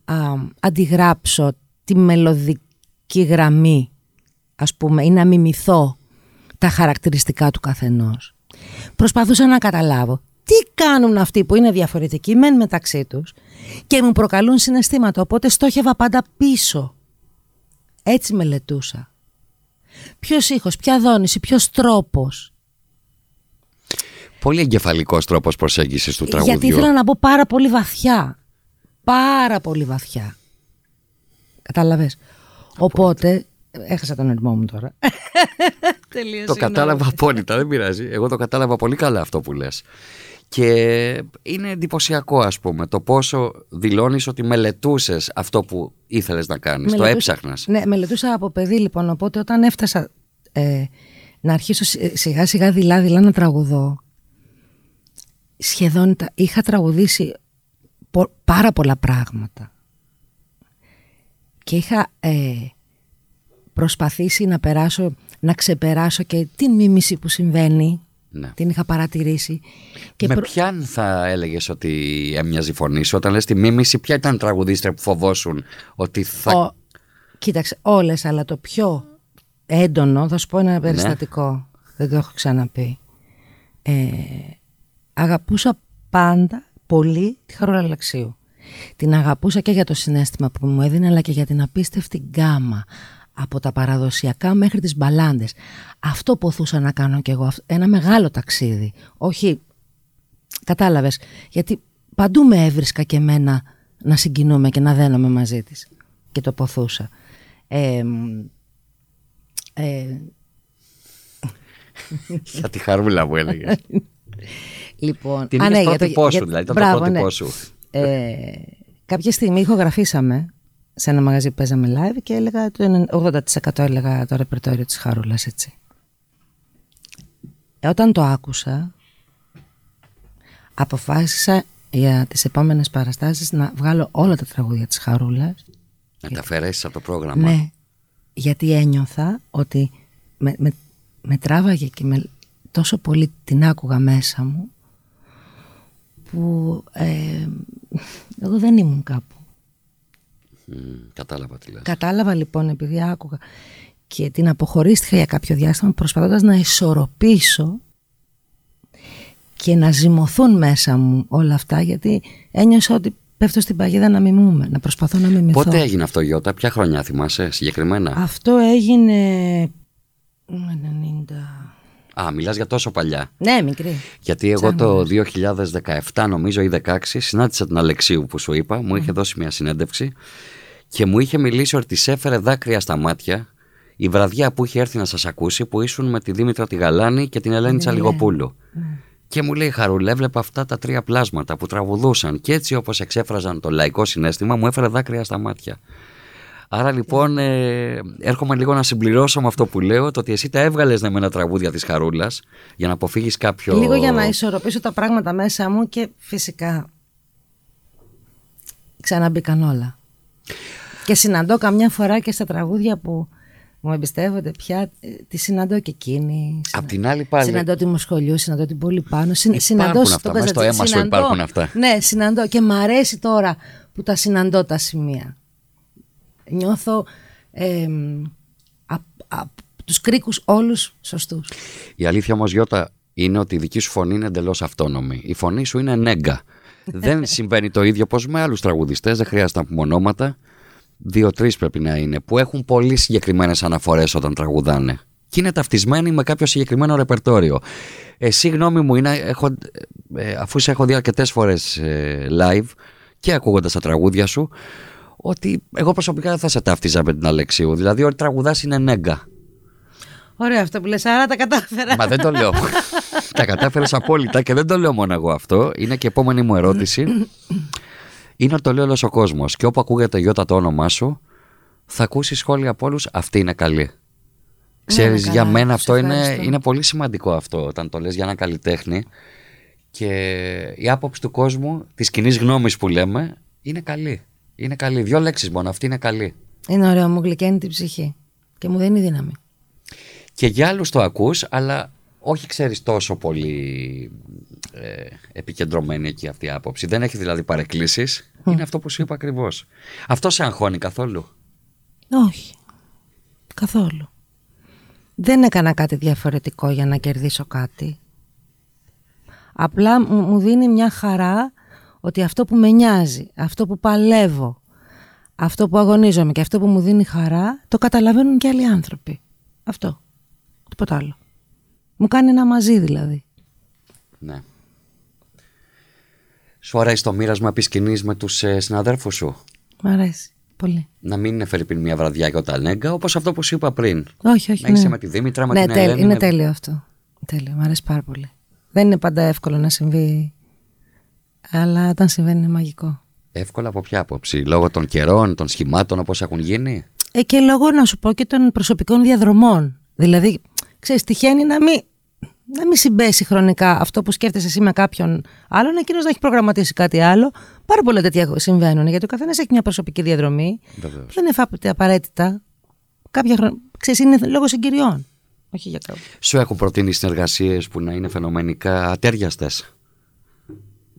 αντιγράψω τη μελωδική γραμμή ας πούμε ή να μιμηθώ τα χαρακτηριστικά του καθενός. Προσπαθούσα να καταλάβω τι κάνουν αυτοί που είναι διαφορετικοί μεν μεταξύ τους και μου προκαλούν συναισθήματα, οπότε στόχευα πάντα πίσω. Έτσι μελετούσα. Ποιος ήχος, ποια δόνηση, ποιος τρόπος. Πολύ εγκεφαλικός τρόπος προσέγγισης του τραγουδιού. Γιατί ήθελα να πω πάρα πολύ βαθιά. Πάρα πολύ βαθιά. Κατάλαβες; Οπότε Έχασα τον ερμό μου τώρα. *laughs* το κατάλαβα απόλυτα, δεν πειράζει. Εγώ το κατάλαβα πολύ καλά αυτό που λες. Και είναι εντυπωσιακό ας πούμε το πόσο δηλώνεις ότι μελετούσες αυτό που ήθελες να κάνεις, το έψαχνας. Ναι, μελετούσα από παιδί λοιπόν, οπότε όταν έφτασα ε, να αρχίσω σιγά σιγά δειλά δειλά να τραγουδώ, σχεδόν είχα τραγουδήσει πάρα πολλά πράγματα. Και είχα ε, προσπαθήσει να περάσω, να ξεπεράσω και την μίμηση που συμβαίνει. Ναι. Την είχα παρατηρήσει. Και Με προ... ποιαν θα έλεγες ότι έμοιαζε η φωνή σου, όταν λες τη μίμηση, ποια ήταν τραγουδίστρια που φοβόσουν ότι θα. Ο... Κοίταξε, όλες, αλλά το πιο έντονο, θα σου πω ένα ναι. περιστατικό. Δεν το έχω ξαναπεί. Ε, αγαπούσα πάντα πολύ τη Χαρούλα Λαξίου. Την αγαπούσα και για το συνέστημα που μου έδινε, αλλά και για την απίστευτη γκάμα από τα παραδοσιακά μέχρι τις μπαλάντες. Αυτό ποθούσα να κάνω κι εγώ, ένα μεγάλο ταξίδι. Όχι, κατάλαβες, γιατί παντού με έβρισκα και εμένα να συγκινούμε και να δένομαι μαζί της. Και το ποθούσα. Ε, ε, για τη χαρούλα μου έλεγες. λοιπόν, Την ναι, πρότυπό σου, δηλαδή, ήταν το πρότυπό ναι. σου. Ε, κάποια στιγμή ηχογραφήσαμε σε ένα μαγαζί που παίζαμε live και έλεγα το 80% έλεγα το ρεπερτόριο της Χαρούλας έτσι. Ε, όταν το άκουσα αποφάσισα για τις επόμενες παραστάσεις να βγάλω όλα τα τραγούδια της Χαρούλας. Να τα αφαιρέσεις από το πρόγραμμα. Ναι, γιατί ένιωθα ότι με, με, με τράβαγε και με, τόσο πολύ την άκουγα μέσα μου που ε, εγώ δεν ήμουν κάπου κατάλαβα τι λες. Κατάλαβα λοιπόν επειδή άκουγα και την αποχωρίστηκα για κάποιο διάστημα προσπαθώντας να ισορροπήσω και να ζυμωθούν μέσα μου όλα αυτά γιατί ένιωσα ότι πέφτω στην παγίδα να μιμούμε, να προσπαθώ να μιμηθώ. Πότε έγινε αυτό Γιώτα, ποια χρονιά θυμάσαι συγκεκριμένα; Αυτό έγινε 90... Α, μιλάς για τόσο παλιά. Ναι, μικρή. Γιατί εγώ το 2017 νομίζω ή 2016 συνάντησα την Αλεξίου που σου είπα, μου είχε δώσει μια συνέντευξη και μου είχε μιλήσει ότι τη έφερε δάκρυα στα μάτια η βραδιά που είχε έρθει να σας ακούσει που ήσουν με τη Δήμητρα τη Γαλάνη και την Ελένη ναι, Τσαλιγοπούλου. Ναι. Και μου λέει Χαρούλα, έβλεπα αυτά τα τρία πλάσματα που τραγουδούσαν και έτσι όπως εξέφραζαν το λαϊκό συνέστημα μου έφερε δάκρυα στα μάτια. Άρα λοιπόν ε, έρχομαι λίγο να συμπληρώσω με αυτό που λέω το ότι εσύ τα έβγαλες με ένα τραγούδια της Χαρούλας για να αποφύγεις κάποιο... Λίγο για να ισορροπήσω τα πράγματα μέσα μου και φυσικά ξαναμπήκαν όλα. Και συναντώ καμιά φορά και στα τραγούδια που μου εμπιστεύονται πια, ε, τη συναντώ και εκείνη. Απ' την άλλη πάλι. Συναντώ τη Μοσχολιού, συναντώ την Πόλη Πάνω. Συν, συναντώ αυτά, μέσα στο αίμα σου υπάρχουν αυτά. Ναι, συναντώ και μ' αρέσει τώρα που τα συναντώ τα σημεία. Νιώθω ε, α, α, τους κρίκους όλους σωστούς. Η αλήθεια όμως Γιώτα είναι ότι η δική σου φωνή είναι εντελώς αυτόνομη. Η φωνή σου είναι νέγκα. Δεν συμβαίνει το ίδιο πως με άλλους τραγουδιστές, δεν χρειάζεται να πούμε ονόματα δύο-τρεις πρέπει να είναι, που έχουν πολύ συγκεκριμένες αναφορές όταν τραγουδάνε. Και είναι ταυτισμένοι με κάποιο συγκεκριμένο ρεπερτόριο. Εσύ, γνώμη μου, είναι, έχω, ε, αφού σε έχω δει αρκετές φορές ε, live και ακούγοντας τα τραγούδια σου, ότι εγώ προσωπικά δεν θα σε ταύτιζα με την Αλεξίου. Δηλαδή, ότι τραγουδάς είναι νέγκα. Ωραία αυτό που λες, άρα τα κατάφερα. Μα δεν το λέω. *laughs* τα κατάφερες απόλυτα και δεν το λέω μόνο εγώ αυτό. Είναι και η επόμενη μου ερώτηση είναι ότι το λέει όλος ο κόσμος. Και όπου ακούγεται Γιώτα το όνομά σου, θα ακούσεις σχόλια από όλους. Αυτή είναι καλή. Ναι, Ξέρεις, για μένα αυτό είναι, είναι πολύ σημαντικό αυτό όταν το λες για ένα καλλιτέχνη. Και η άποψη του κόσμου, της κοινή γνώμης που λέμε, είναι καλή. Είναι καλή. Δύο λέξεις μόνο. Αυτή είναι καλή. Είναι ωραίο, μου γλυκαίνει την ψυχή. Και μου δίνει δύναμη. Και για άλλους το ακούς, αλλά όχι ξέρεις τόσο πολύ ε, επικεντρωμένη εκεί αυτή η άποψη. Δεν έχει δηλαδή παρεκκλήσεις. Είναι αυτό που σου είπα ακριβώς. Αυτό σε αγχώνει καθόλου; Όχι. Καθόλου. Δεν έκανα κάτι διαφορετικό για να κερδίσω κάτι. Απλά μου δίνει μια χαρά ότι αυτό που με νοιάζει, αυτό που παλεύω, αυτό που αγωνίζομαι και αυτό που μου δίνει χαρά, το καταλαβαίνουν και άλλοι άνθρωποι. Αυτό. Τίποτα άλλο. Μου κάνει ένα μαζί δηλαδή. Ναι. Σου αρέσει το μοίρασμα επί με τους ε, συναδέρφους σου; Μ' αρέσει. Πολύ. Να μην είναι φερειπίν μια βραδιά και όταν έγκα, όπως αυτό που σου είπα πριν. Όχι, όχι. Να είσαι ναι. με τη Δήμητρα, με ναι, την τέλει, Ελένη. Είναι τέλειο αυτό. Τέλειο. Μ' αρέσει πάρα πολύ. Δεν είναι πάντα εύκολο να συμβεί, αλλά όταν συμβαίνει είναι μαγικό. Εύκολα από ποια άποψη, λόγω των καιρών, των σχημάτων όπως έχουν γίνει; Ε, και λόγω να σου πω και των προσωπικών διαδρομών. Δηλαδή, ξέρεις, τυχαίνει να μην, να μην συμπέσει χρονικά αυτό που σκέφτεσαι εσύ με κάποιον άλλον, εκείνος να έχει προγραμματίσει κάτι άλλο. Πάρα πολλά τέτοια συμβαίνουν, γιατί ο καθένας έχει μια προσωπική διαδρομή. Βεβαίως. Δεν είναι απαραίτητα. Κάποια χρόνια. Ξέρεις, είναι λόγω συγκυριών. Όχι για κάπου. Σου έχω προτείνει συνεργασίες που να είναι φαινομενικά ατέριαστες;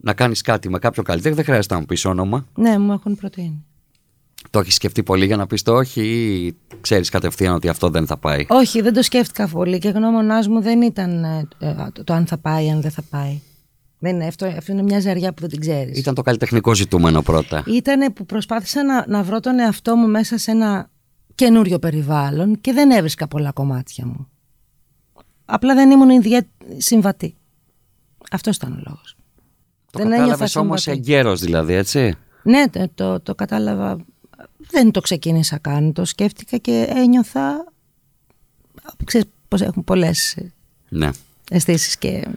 Να κάνεις κάτι με κάποιο καλλιτέχνη, δεν χρειάζεται να μου πεις όνομα. Ναι, μου έχουν προτείνει. Το έχεις σκεφτεί πολύ για να πεις το όχι, ή ξέρεις κατευθείαν ότι αυτό δεν θα πάει; Όχι, δεν το σκέφτηκα πολύ και γνώμονάς μου δεν ήταν ε, ε, το αν θα πάει, αν δεν θα πάει. Δεν είναι, αυτό, αυτό είναι μια ζαριά που δεν την ξέρεις. Ήταν το καλλιτεχνικό ζητούμενο πρώτα. Ήταν που προσπάθησα να, να βρω τον εαυτό μου μέσα σε ένα καινούριο περιβάλλον και δεν έβρισκα πολλά κομμάτια μου. Απλά δεν ήμουν ιδιαίτερα συμβατή. Αυτός ήταν ο λόγος. Το κατάλαβες όμως εγκαίρω δηλαδή, έτσι; Ναι, το, το, το κατάλαβα δεν το ξεκίνησα καν, το σκέφτηκα και ένιωθα, ξέρεις πως έχουν πολλές ναι. αισθήσεις και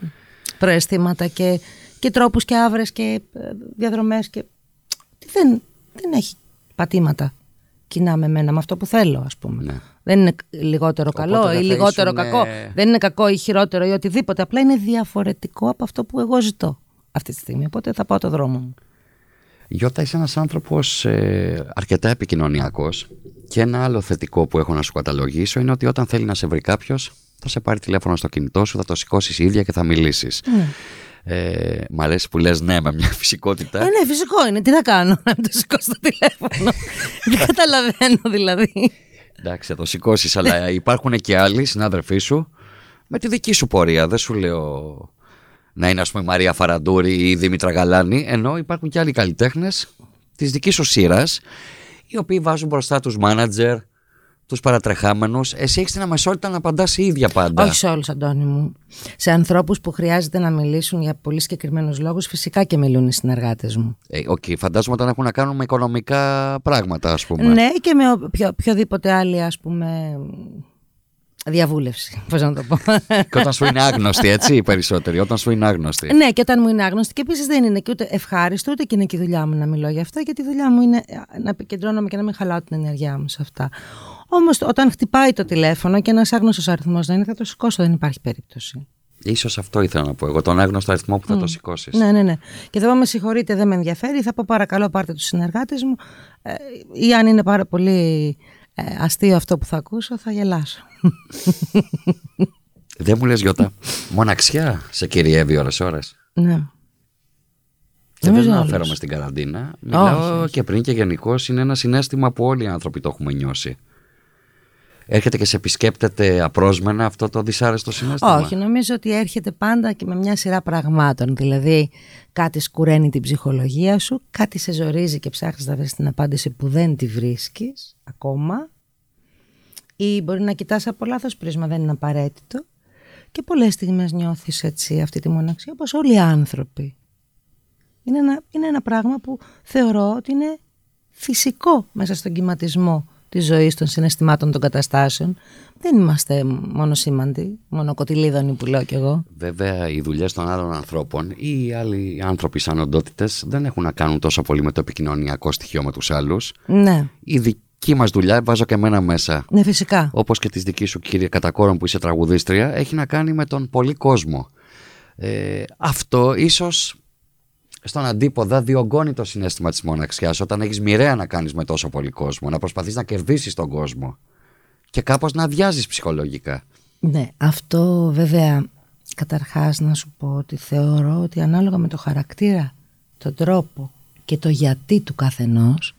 προαισθήματα και, και τρόπους και άβρες και ε, διαδρομές και δεν, δεν έχει πατήματα κοινά με μένα, με αυτό που θέλω ας πούμε. Ναι. Δεν είναι λιγότερο καλό ή λιγότερο κακό, δεν είναι κακό ή χειρότερο ή οτιδήποτε, απλά είναι διαφορετικό από αυτό που εγώ ζητώ αυτή τη στιγμή, οπότε θα πάω το δρόμο μου. Γιώτα, είσαι ένας άνθρωπος ε, αρκετά επικοινωνιακός και ένα άλλο θετικό που έχω να σου καταλογίσω είναι ότι όταν θέλει να σε βρει κάποιος, θα σε πάρει τηλέφωνο στο κινητό σου, θα το σηκώσεις ίδια και θα μιλήσεις. Mm. Ε, μ' αρέσει που λες ναι με μια φυσικότητα. Ε, ναι, φυσικό είναι. Τι θα κάνω να το σηκώσω το τηλέφωνο. *laughs* Δεν καταλαβαίνω δηλαδή. Εντάξει, θα το σηκώσεις, αλλά υπάρχουν και άλλοι συνάδελφοί σου με τη δική σου πορεία. Δεν σου λέω να είναι, ας πούμε, η Μαρία Φαραντούρη ή η Δήμητρα Γαλάνη, ενώ υπάρχουν και άλλοι καλλιτέχνες της δικής σου σειράς, οι οποίοι βάζουν μπροστά τους μάνατζερ, τους παρατρεχάμενους. Εσύ έχεις την αμεσότητα να απαντάς η ίδια πάντα. Όχι σε όλους, Αντώνη μου. Σε ανθρώπους που χρειάζεται να μιλήσουν για πολύ συγκεκριμένους λόγους, φυσικά και μιλούν οι συνεργάτες μου. Ε, okay, φαντάζομαι όταν έχουν να κάνουν με οικονομικά πράγματα, ας πούμε. Ναι, και με οποιοδήποτε άλλη, ας πούμε, Διαβούλευση, πώς να το πω. Και όταν σου είναι άγνωστη, έτσι οι περισσότεροι, όταν σου είναι άγνωστη. Ναι, και όταν μου είναι άγνωστη. Και επίσης δεν είναι και ούτε ευχάριστο, ούτε και είναι και η δουλειά μου να μιλώ για αυτά, γιατί η δουλειά μου είναι να επικεντρώνομαι και να μην χαλάω την ενέργειά μου σε αυτά. Όμως όταν χτυπάει το τηλέφωνο και ένας άγνωστος αριθμός να είναι, θα το σηκώσω, δεν υπάρχει περίπτωση. Ίσως αυτό ήθελα να πω εγώ, τον άγνωστο αριθμό που θα το σηκώσεις. Ναι, ναι, ναι. Και δεν με συγχωρείτε, δεν με ενδιαφέρει. Θα πω παρακαλώ πάρτε τους συνεργάτες μου. Ε, ή αν είναι πάρα πολύ ε, αστείο αυτό που θα ακούσω, θα γελάσω. Δεν μου λες Γιώτα, μοναξιά σε κυριεύει ώρες ώρες. ναι. Και Νομίζω δεν όλους. αναφέρομαι στην καραντίνα. Μιλάω όχι. και πριν και γενικώ είναι ένα συνέστημα που όλοι οι άνθρωποι το έχουμε νιώσει. Έρχεται και σε επισκέπτεται απρόσμενα αυτό το δυσάρεστο συνέστημα; Όχι, νομίζω ότι έρχεται πάντα και με μια σειρά πραγμάτων. Δηλαδή, κάτι σκουραίνει την ψυχολογία σου, κάτι σε ζορίζει και ψάχνεις να βρεις την απάντηση που δεν τη βρίσκεις ακόμα. Ή μπορεί να κοιτάς από λάθος πρίσμα, δεν είναι απαραίτητο. Και πολλές στιγμές νιώθεις έτσι αυτή τη μοναξία, όπως όλοι οι άνθρωποι. Είναι ένα, είναι ένα πράγμα που θεωρώ ότι είναι φυσικό μέσα στον κυματισμό της ζωής, των συναισθημάτων, των καταστάσεων. Δεν είμαστε μόνο σήμαντοι, μόνο κοτυλίδωνοι που λέω κι εγώ. Βέβαια, οι δουλειές των άλλων ανθρώπων ή οι άλλοι άνθρωποι σαν οντότητες δεν έχουν να κάνουν τόσο πολύ με το επικοινωνιακό στοιχείο με τους άλλους. Ναι, Η δική μας δουλειά, βάζω και εμένα μέσα, ναι φυσικά. όπως και τη δική σου κύριε Κατακόρον που είσαι τραγουδίστρια, έχει να κάνει με τον πολύ κόσμο. Ε, αυτό ίσως στον αντίποδα διωγγώνει το συνέστημα της μοναξιάς όταν έχεις μοιραία να κάνεις με τόσο πολύ κόσμο, να προσπαθείς να κερδίσεις τον κόσμο και κάπως να αδειάζεις ψυχολογικά. Ναι, αυτό βέβαια καταρχάς να σου πω ότι θεωρώ ότι ανάλογα με το χαρακτήρα, τον τρόπο και το γιατί του καθενός,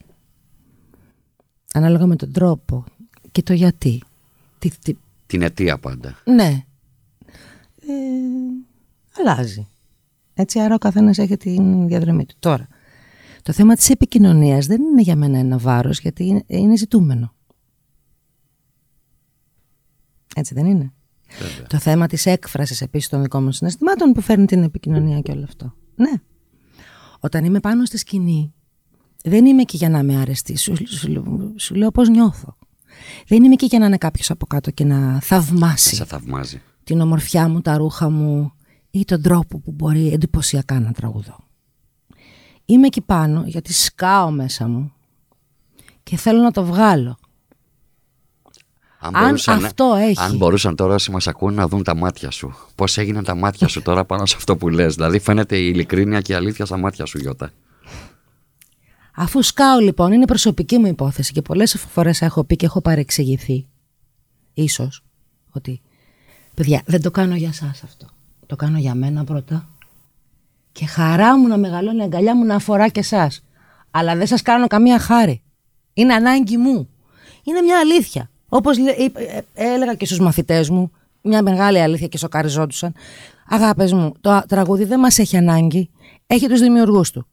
ανάλογα με τον τρόπο και το γιατί, τι, τι, Την αιτία πάντα. ναι, ε, αλλάζει. Έτσι, άρα ο καθένας έχει την διαδρομή του. Τώρα, το θέμα της επικοινωνίας δεν είναι για μένα ένα βάρος, γιατί είναι, είναι ζητούμενο. Έτσι δεν είναι; Βέβαια. Το θέμα της έκφρασης επίσης των δικών μου συναισθημάτων που φέρνει την επικοινωνία και όλο αυτό. Ναι. Όταν είμαι πάνω στη σκηνή, δεν είμαι εκεί για να με αρεστεί. Σου, σου, σου λέω πώς νιώθω. Δεν είμαι εκεί για να είναι κάποιος από κάτω και να θαυμάσει Σε θαυμάζει. την ομορφιά μου, τα ρούχα μου ή τον τρόπο που μπορεί εντυπωσιακά να τραγουδώ. Είμαι εκεί πάνω γιατί σκάω μέσα μου και θέλω να το βγάλω. Αν αυτό έχει. Αν μπορούσαν τώρα όσοι μας ακούν να δουν τα μάτια σου. Πώς έγιναν τα μάτια σου τώρα πάνω σε αυτό που λες. Δηλαδή φαίνεται η ειλικρίνεια και η αλήθεια στα μάτια σου Γιώτα. Αφού σκάω λοιπόν, είναι προσωπική μου υπόθεση και πολλές φορές έχω πει και έχω παρεξηγηθεί. Ίσως ότι, παιδιά, δεν το κάνω για σας αυτό. Το κάνω για μένα πρώτα. Και χαρά μου να μεγαλώνει η αγκαλιά μου να αφορά και εσάς. Αλλά δεν σας κάνω καμία χάρη. Είναι ανάγκη μου. Είναι μια αλήθεια. Όπως λέ- είπα- ε, έλεγα και στους μαθητές μου, μια μεγάλη αλήθεια και σοκαριζόντουσαν. Αγάπες μου, το τραγούδι δεν μας έχει ανάγκη. Έχει τους δημιουργούς του.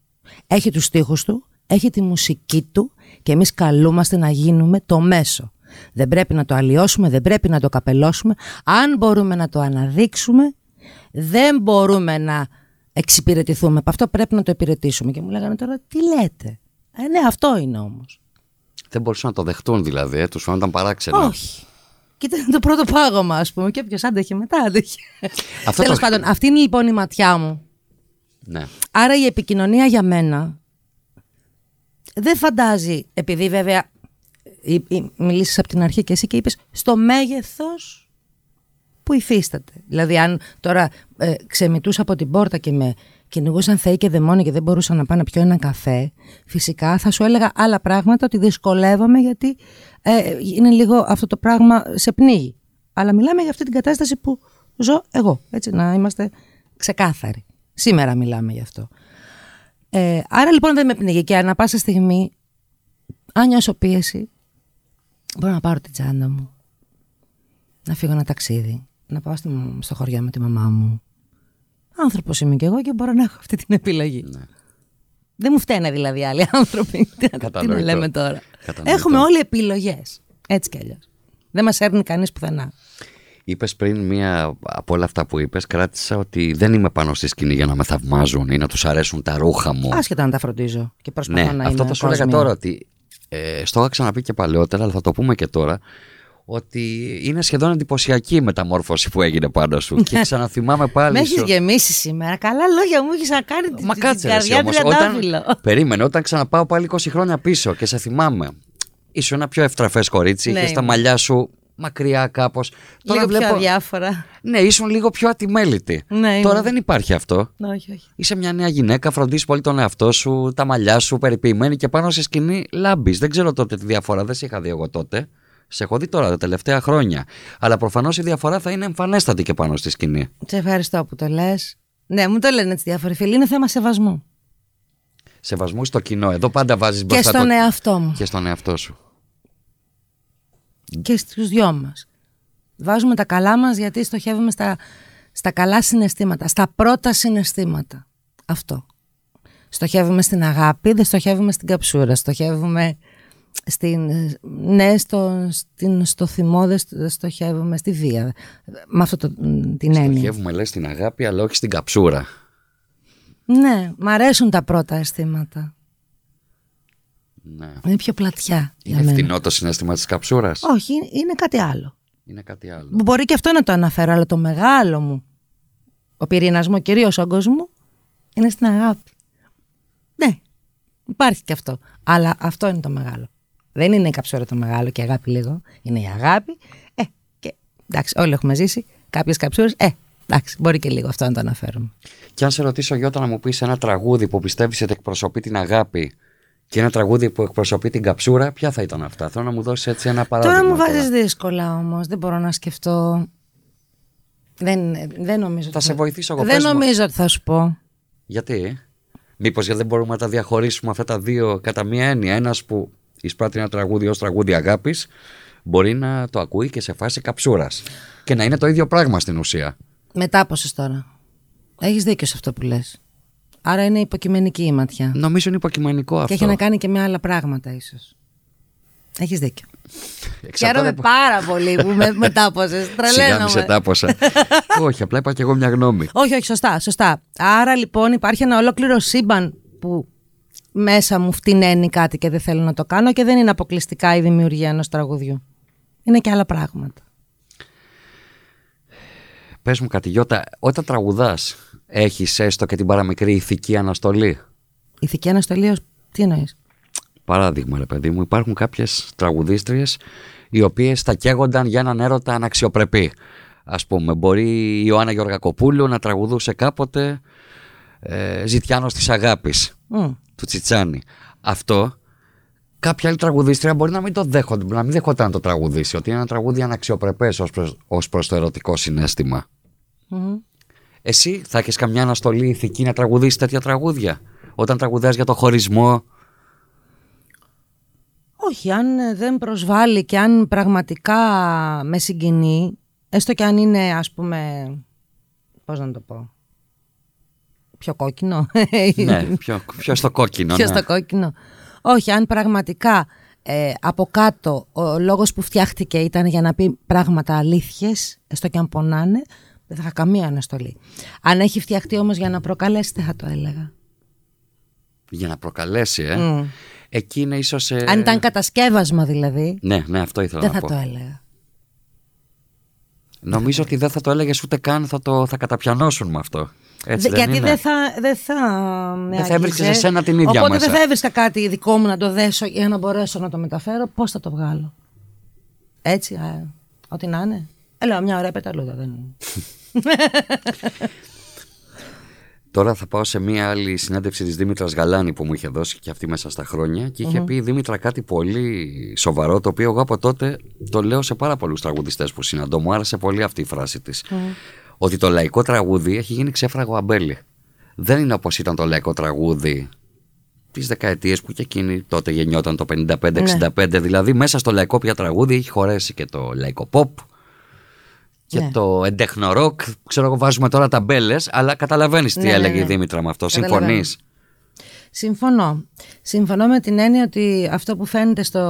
Έχει τους στίχους του, έχει τη μουσική του και εμείς καλούμαστε να γίνουμε το μέσο. Δεν πρέπει να το αλλοιώσουμε, δεν πρέπει να το καπελώσουμε. Αν μπορούμε να το αναδείξουμε, δεν μπορούμε να εξυπηρετηθούμε. Από αυτό πρέπει να το υπηρετήσουμε. Και μου λέγανε τώρα, τι λέτε; Ε, ναι, αυτό είναι όμως. Δεν μπορούσαν να το δεχτούν δηλαδή. Ε. Τους φαίνονταν παράξενο. Όχι. Κοίτα το πρώτο πάγωμα, ας πούμε. Και όποιος άντεχε μετά, άντεχε. Αυτό Τέλος το- πάντων, αυτή είναι λοιπόν η ματιά μου. Ναι. Άρα η επικοινωνία για μένα δεν φαντάζει, επειδή βέβαια ή- ή μιλήσεις από την αρχή και εσύ και είπες στο μέγεθος που υφίσταται. Δηλαδή αν τώρα ε, ξεμητούσα από την πόρτα και με κυνηγούσαν θεοί και δαιμόνοι και δεν μπορούσα να πάω να πιω ένα καφέ, φυσικά θα σου έλεγα άλλα πράγματα ότι δυσκολεύομαι γιατί ε, είναι λίγο αυτό το πράγμα σε πνίγει. Αλλά μιλάμε για αυτή την κατάσταση που ζω εγώ, έτσι να είμαστε ξεκάθαροι. Σήμερα μιλάμε γι' αυτό. Ε, άρα λοιπόν δεν με πνίγει και ανά πάσα στιγμή, αν νιώσω πίεση, μπορώ να πάρω την τσάντα μου, να φύγω ένα ταξίδι, να πάω στη, στο χωριό με τη μαμά μου. Άνθρωπος είμαι κι εγώ και μπορώ να έχω αυτή την επιλογή. Δεν μου φταίνε δηλαδή άλλοι άνθρωποι. Τι να- Τι να Κατανοητό. λέμε τώρα. Κατανοητό. Έχουμε όλοι επιλογές. Έτσι κι αλλιώς. Δεν μας έρνει κανείς πουθενά. Είπες πριν μία από όλα αυτά που είπες, κράτησα ότι δεν είμαι πάνω στη σκηνή για να με θαυμάζουν ή να τους αρέσουν τα ρούχα μου. Άσχετα να τα φροντίζω και προσπαθώ Ναι, να αυτό είμαι θα σου έλεγα κόσμια. τώρα ότι ε, στο είχα ξαναπεί και παλαιότερα, αλλά θα το πούμε και τώρα. Ότι είναι σχεδόν εντυπωσιακή η μεταμόρφωση που έγινε πάνω σου. και ξαναθυμάμαι πάλι. Με έχεις σου- γεμίσει σήμερα. Καλά λόγια μου έχεις κάνει την Μα την κάτσε ρε, εσύ καρδιά όμως, τριαντάφυλλο. Περίμενε, όταν ξαναπάω πάλι 20 χρόνια πίσω και σε θυμάμαι. Ήσουν ένα πιο ευτραφέ κορίτσι, Ναι, είχε τα ήμουν. μαλλιά σου μακριά κάπως. Λίγο πιο αδιάφορα. Ναι, ήσουν λίγο πιο ατιμέλητη. Ναι, Τώρα είμαι. δεν υπάρχει αυτό. Ναι, όχι, όχι. Είσαι μια νέα γυναίκα, φροντίζεις πολύ τον εαυτό σου, τα μαλλιά σου, περιποιημένη και πάνω σε σκηνή λάμπεις. Δεν ξέρω τότε τη διαφορά, δεν σε είχα δει εγώ τότε. Σε έχω δει τώρα τα τελευταία χρόνια. Αλλά προφανώς η διαφορά θα είναι εμφανέστατη και πάνω στη σκηνή. Σε ευχαριστώ που το λες. Ναι, μου το λένε έτσι διάφοροι φίλοι. Είναι θέμα σεβασμού. Σεβασμού στο κοινό. Εδώ πάντα βάζεις Και μπροστά στον το- εαυτό μου. και στον εαυτό σου. Και στους δυο μας. Βάζουμε τα καλά μας γιατί στοχεύουμε στα, στα καλά συναισθήματα. Στα πρώτα συναισθήματα. Αυτό. Στοχεύουμε στην αγάπη, δεν στοχεύουμε στην καψούρα. Στοχεύουμε στην, ναι, στο, στην, στο θυμό, δεν στο- δεν στοχεύουμε στη βία. Με αυτό το, την έννοια. Στοχεύουμε λες στην αγάπη, αλλά όχι στην καψούρα. Ναι, μ' αρέσουν τα πρώτα αισθήματα. Ναι. Είναι πιο πλατιά για Είναι μένα. φτηνό το συνέστημα της καψούρας; Όχι, είναι κάτι άλλο. Είναι κάτι άλλο. Μπορεί και αυτό να το αναφέρω, αλλά το μεγάλο μου, ο πυρήνα μου, ο κυρίω όγκος μου, είναι στην αγάπη. Ναι, υπάρχει και αυτό. Αλλά αυτό είναι το μεγάλο. Δεν είναι η καψούρα το μεγάλο και η αγάπη λίγο. Είναι η αγάπη. Ε, και εντάξει, όλοι έχουμε ζήσει κάποιες καψούρες. Ε, εντάξει, μπορεί και λίγο αυτό να το αναφέρουμε. Και αν σε ρωτήσω, Γιώτα, να μου πεις ένα τραγούδι που πιστεύεις ότι εκπροσωπεί την αγάπη και ένα τραγούδι που εκπροσωπεί την καψούρα, ποια θα ήταν αυτά; Θέλω να μου δώσεις έτσι ένα παράδειγμα. Τώρα μου βάζεις δύσκολα όμως. Δεν μπορώ να σκεφτώ. Δεν, δεν νομίζω. Θα ότι σε βοηθήσω εγώ, Δεν πες μου. νομίζω ότι θα σου πω. Γιατί, Μήπως γιατί δεν μπορούμε να τα διαχωρίσουμε αυτά τα δύο κατά μία έννοια. Ένας που εισπράττει ένα τραγούδι ως τραγούδι αγάπης, μπορεί να το ακούει και σε φάση καψούρας. Και να είναι το ίδιο πράγμα στην ουσία. Μετά πόσες τώρα. Έχεις δίκιο σε αυτό που λες. Άρα είναι υποκειμενική η ματιά. Νομίζω είναι υποκειμενικό αυτό. Και έχει να κάνει και με άλλα πράγματα ίσως. Έχεις δίκιο. Εξαρτάται Χαίρομαι από- πάρα πολύ που με μετάπωσες. *laughs* Σιγά μη σε Τρελαίνομαι. τάποσα. Όχι, απλά είπα και εγώ μια γνώμη. όχι, όχι, σωστά, σωστά. Άρα λοιπόν υπάρχει ένα ολόκληρο σύμπαν που μέσα μου φτηνένει κάτι και δεν θέλω να το κάνω και δεν είναι αποκλειστικά η δημιουργία ενός τραγουδιού. Είναι και άλλα πράγματα. Πες μου κάτι, Γιώτα, όταν τραγουδάς, έχεις έστω και την παραμικρή ηθική αναστολή; Ηθική αναστολή ως... Τι εννοείς; Παράδειγμα, ρε παιδί μου, υπάρχουν κάποιες τραγουδίστριες οι οποίες θα καίγονταν για έναν έρωτα αναξιοπρεπή. Α πούμε, μπορεί η Ιωάννα Γεωργακοπούλου να τραγουδούσε κάποτε ε, Ζητιάνος της αγάπης Μμ. του Τσιτσάνη. Αυτό κάποια άλλη τραγουδίστρια μπορεί να μην το δέχονται, να μην δεχόταν να το τραγουδήσει, ότι είναι ένα τραγούδι αναξιοπρεπές ως προς, ως προς το ερωτικό συνέστημα. Μμμ. Εσύ θα έχεις καμιά αναστολή ηθική να τραγουδήσεις τέτοια τραγούδια, όταν τραγουδάς για το χωρισμό, Όχι, αν ε, δεν προσβάλλει και αν πραγματικά με συγκινεί, έστω και αν είναι ας πούμε, πώς να το πω, πιο κόκκινο. ναι, πιο, πιο στο κόκκινο. Πιο ναι. στο κόκκινο. Όχι, αν πραγματικά ε, από κάτω ο λόγος που φτιάχτηκε ήταν για να πει πράγματα αλήθειες, έστω και αν πονάνε, δεν θα είχα καμία αναστολή. Αν έχει φτιαχτεί όμως για να προκαλέσει, δεν θα το έλεγα. Για να προκαλέσει, ε. Μμ. Εκεί είναι ίσως... ε, Αν ήταν κατασκεύασμα δηλαδή, Ναι, ναι, αυτό ήθελα δεν να θα πω. το έλεγα. Νομίζω ότι δεν θα το έλεγες ούτε καν θα, το, θα καταπιανώσουν με αυτό. Έτσι Δε- δεν γιατί είναι. δεν θα, δεν θα με Δεν θα άγγιζες. έβρισκες εσένα την ίδια Οπότε μέσα. δεν θα έβρισκα κάτι δικό μου να το δέσω για να μπορέσω να το μεταφέρω. Πώς θα το βγάλω. Έτσι, α, ό,τι να είναι. Έλα, μια ωραία πεταλούδα δεν είναι. *laughs* Τώρα θα πάω σε μία άλλη συνέντευξη της Δήμητρας Γαλάνη που μου είχε δώσει και αυτή μέσα στα χρόνια και είχε πει η Δήμητρα κάτι πολύ σοβαρό το οποίο εγώ από τότε το λέω σε πάρα πολλούς τραγουδιστές που συναντώ. Μου άρεσε πολύ αυτή η φράση της. Ότι το λαϊκό τραγούδι έχει γίνει ξέφραγο αμπέλι. Δεν είναι όπως ήταν το λαϊκό τραγούδι τις δεκαετίες που και εκείνη τότε γεννιόταν το 55-65 δηλαδή μέσα στο λαϊκό πια τραγούδι έχει χωρέσει και το λαϊκό pop και Ναι. το εντέχνο ροκ. Ξέρω εγώ βάζουμε τώρα ταμπέλες, αλλά καταλαβαίνεις τι Ναι, ναι, έλεγε η ναι. Δήμητρα με αυτό. Καταλαβαίνω. Συμφωνείς; Συμφωνώ. Συμφωνώ με την έννοια ότι αυτό που φαίνεται στο,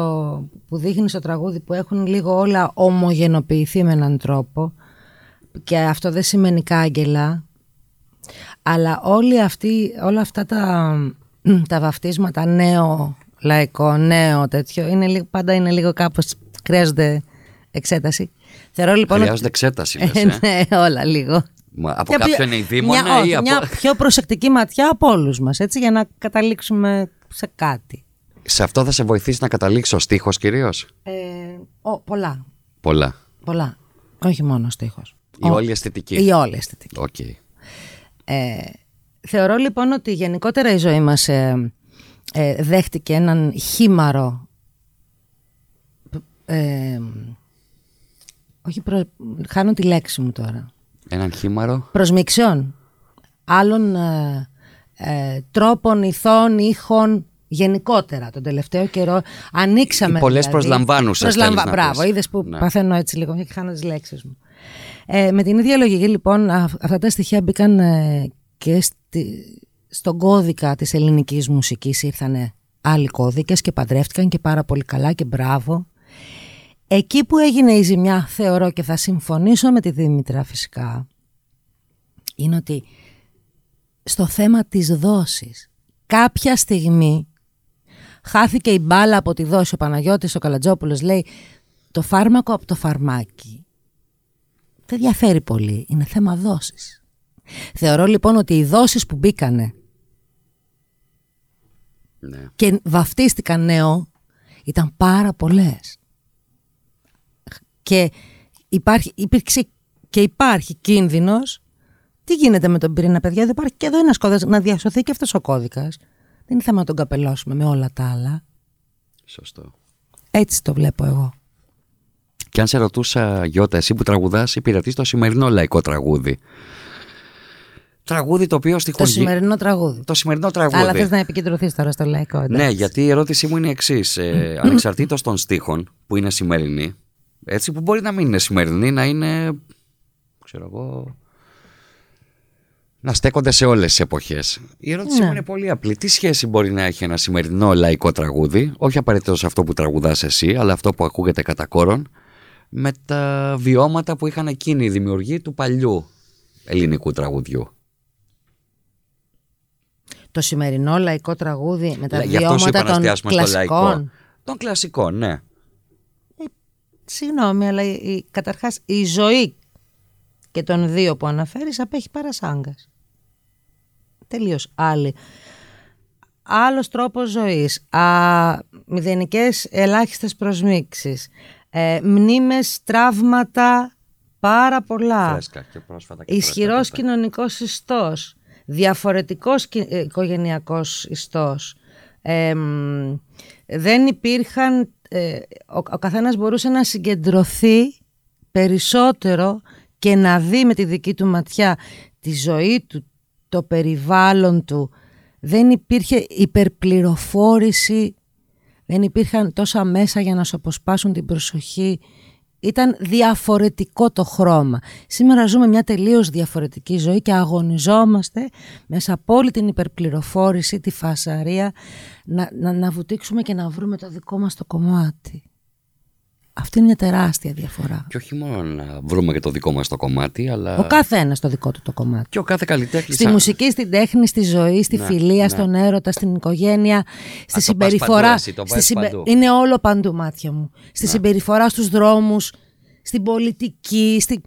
που δείχνει στο τραγούδι που έχουν λίγο όλα ομογενοποιηθεί με έναν τρόπο και αυτό δεν σημαίνει κάγκελα αλλά όλοι αυτοί, όλα αυτά τα, τα βαφτίσματα νέο λαϊκό, νέο τέτοιο είναι, λίγο- πάντα είναι λίγο κάπως χρειάζονται εξέταση. Θεωρώ λοιπόν ότι- Χρειάζονται εξέταση, λες, ε. ναι, όλα λίγο. Μα από Μια πιο- κάποιον είναι η Δήμονα μια, όχι, ή από. μια πιο προσεκτική ματιά από όλους μας, έτσι, για να καταλήξουμε σε κάτι. Σε αυτό θα σε βοηθήσει να καταλήξει ο στίχος κυρίως; Ε, ο, πολλά. Πολλά. Πολλά. Όχι μόνο ο στίχος. Η Ο- όλη αισθητική. Η όλη αισθητική. Οκ. Ε, θεωρώ λοιπόν ότι γενικότερα η ζωή μας ε, ε, δέχτηκε έναν χείμαρρο ε, όχι προ, χάνω τη λέξη μου τώρα Έναν χήμαρο. προσμιξιών άλλων ε, ε, τρόπων, ηθών, ήχων γενικότερα τον τελευταίο καιρό ανοίξαμε Οι πολλές δηλαδή. προσλαμβάνουσες, θέλεις να Μπράβο, πεις. είδες που Ναι. παθαίνω έτσι λίγο και χάνω τις λέξεις μου. Ε, με την ίδια λογική λοιπόν α- αυτά τα στοιχεία μπήκαν ε, και στη, στον κώδικα της ελληνικής μουσικής ήρθαν άλλοι κώδικες και παντρεύτηκαν και πάρα πολύ καλά και μπράβο. Εκεί που έγινε η ζημιά θεωρώ και θα συμφωνήσω με τη Δήμητρα φυσικά είναι ότι στο θέμα της δόσης κάποια στιγμή χάθηκε η μπάλα από τη δόση ο Παναγιώτης ο Καλατζόπουλος λέει το φάρμακο από το φαρμάκι δεν διαφέρει πολύ είναι θέμα δόσης θεωρώ λοιπόν ότι οι δόσεις που μπήκανε Ναι. και βαφτίστηκαν νέο ήταν πάρα πολλές. Και υπάρχει, υπήρξε και υπάρχει κίνδυνος τι γίνεται με τον πυρήνα παιδιά, δεν υπάρχει και εδώ ένας κώδικας να διασωθεί και αυτός ο κώδικας. Δεν είναι θέμα να τον καπελώσουμε με όλα τα άλλα. Σωστό. Έτσι το βλέπω εγώ. Και αν σε ρωτούσα, Γιώτα, εσύ που τραγουδάς, υπηρετείς το σημερινό λαϊκό τραγούδι. Τραγούδι το οποίο στη Το σημερινό τραγούδι. Το σημερινό τραγούδι. Αλλά θες να επικεντρωθείς τώρα στο λαϊκό. εντάξει. Ναι, γιατί η ερώτησή μου είναι η εξής. Ε, *clears throat* Ανεξαρτήτως των στίχων που είναι σημερινή, έτσι που μπορεί να μην είναι σημερινή, να είναι. ξέρω εγώ. να στέκονται σε όλες τις εποχές. Η ερώτησή Ναι. μου είναι πολύ απλή. Τι σχέση μπορεί να έχει ένα σημερινό λαϊκό τραγούδι, όχι απαραίτητος αυτό που τραγουδάς εσύ, αλλά αυτό που ακούγεται κατά κόρον, με τα βιώματα που είχαν εκείνοι οι δημιουργοί του παλιού ελληνικού τραγουδιού; Το σημερινό λαϊκό τραγούδι με τα Γι' αυτό σου είπα βιώματα να των εστιάσουμε στο λαϊκό. κλασικών. Των κλασικών, ναι. Συγγνώμη, αλλά η, η- καταρχάς η ζωή και των δύο που αναφέρεις απέχει παρασάγκας. Τελείως άλλη. Άλλος τρόπος ζωής. Α, μηδενικές ελάχιστες προσμίξεις. Ε, μνήμες, τραύματα, πάρα πολλά. Φρέσκα και πρόσφατα και Ισχυρός πρόσφατα. κοινωνικός ιστός, διαφορετικός κι- ε, οικογενειακός ιστός. Ε, μ, δεν υπήρχαν, ε, ο, ο καθένας μπορούσε να συγκεντρωθεί περισσότερο και να δει με τη δική του ματιά τη ζωή του, το περιβάλλον του. Δεν υπήρχε υπερπληροφόρηση, δεν υπήρχαν τόσα μέσα για να σου αποσπάσουν την προσοχή. Ήταν διαφορετικό το χρώμα. Σήμερα ζούμε μια τελείως διαφορετική ζωή και αγωνιζόμαστε μέσα από όλη την υπερπληροφόρηση, τη φασαρία, να, να, να βουτήξουμε και να βρούμε το δικό μας το κομμάτι. Αυτή είναι μια τεράστια διαφορά. Και όχι μόνο να βρούμε και το δικό μας το κομμάτι, αλλά Ο καθένας το δικό του το κομμάτι. και ο κάθε καλλιτέχνης Στη σαν- μουσική, στην τέχνη, στη ζωή, στη Ναι, φιλία, ναι. στον έρωτα, στην οικογένεια, στη το πας συμπεριφορά. παντού εσύ, το στη βάζεις συμπε- παντού. Είναι όλο παντού μάτια μου. Στη συμπεριφορά στους δρόμους, στην πολιτική, στη...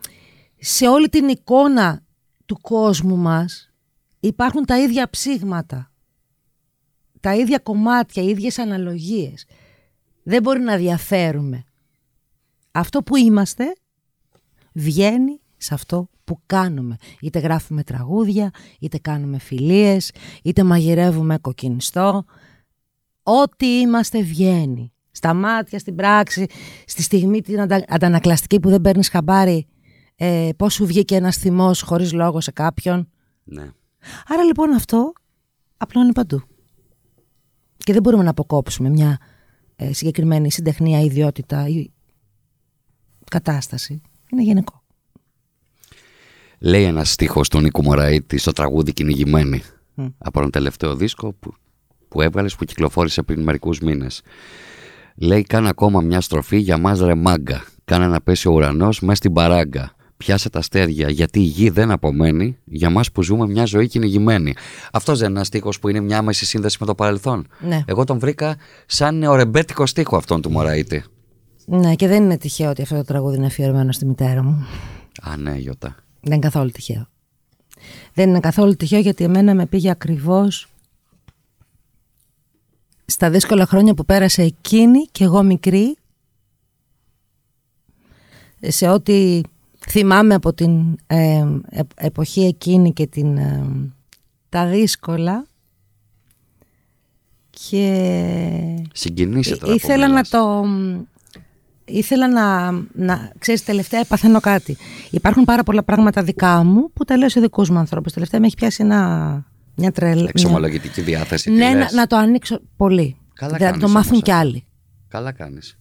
σε όλη την εικόνα του κόσμου μας υπάρχουν τα ίδια ψήγματα. Τα ίδια κομμάτια, οι ίδιες αναλογίες. Δεν μπορεί να διαφέρουμε. Αυτό που είμαστε βγαίνει σε αυτό που κάνουμε. Είτε γράφουμε τραγούδια, είτε κάνουμε φιλίες, είτε μαγειρεύουμε κοκκινιστό. Ό,τι είμαστε βγαίνει. Στα μάτια, στην πράξη, στη στιγμή την αντα- αντανακλαστική που δεν παίρνεις χαμπάρι ε, πώς σου βγήκε ένας θυμός χωρίς λόγο σε κάποιον. Ναι. Άρα λοιπόν αυτό απλώνει παντού. Και δεν μπορούμε να αποκόψουμε μια ε, συγκεκριμένη συντεχνία, ιδιότητα ή κατάσταση. Είναι γενικό. Λέει ένας στίχος του Νίκου Μωραήτη στο τραγούδι «Κυνηγημένη» από τον τελευταίο δίσκο που, που έβγαλες που κυκλοφόρησε πριν μερικούς μήνες. Λέει κάνε ακόμα μια στροφή για μας ρε μάγκα Κάνε να πέσει ο ουρανός μέσα στην παράγκα Πιάσε τα αστέρια γιατί η γη δεν απομένει για μας που ζούμε μια ζωή κυνηγημένη. Αυτός δεν είναι ένας στίχος που είναι μια άμεση σύνδεση με το παρελθόν. Ναι. Εγώ τον βρήκα σαν νεορεμπέτικο στίχο αυτόν του Μωραήτη. Ναι, και δεν είναι τυχαίο ότι αυτό το τραγούδι είναι αφιερωμένο στη μητέρα μου. Α, ναι, Ιωτά. Δεν είναι καθόλου τυχαίο. Δεν είναι καθόλου τυχαίο γιατί εμένα με πήγε ακριβώς στα δύσκολα χρόνια που πέρασε εκείνη και εγώ μικρή σε ό,τι θυμάμαι από την ε, ε, εποχή εκείνη και την, ε, τα δύσκολα και Συγκινήσε τώρα. ήθελα που να μιλάς. το ήθελα να, να ξέρεις τελευταία παθαίνω κάτι υπάρχουν πάρα πολλά πράγματα δικά μου που τα λέω σε δικούς μου ανθρώπους τελευταία με έχει πιάσει ένα, μια τρέλα Εξομολογητική διάθεση. τι ναι, να, λες; να το ανοίξω πολύ Καλά δηλαδή να το κάνεις μάθουν όμως κι αυτό. άλλοι Καλά κάνεις.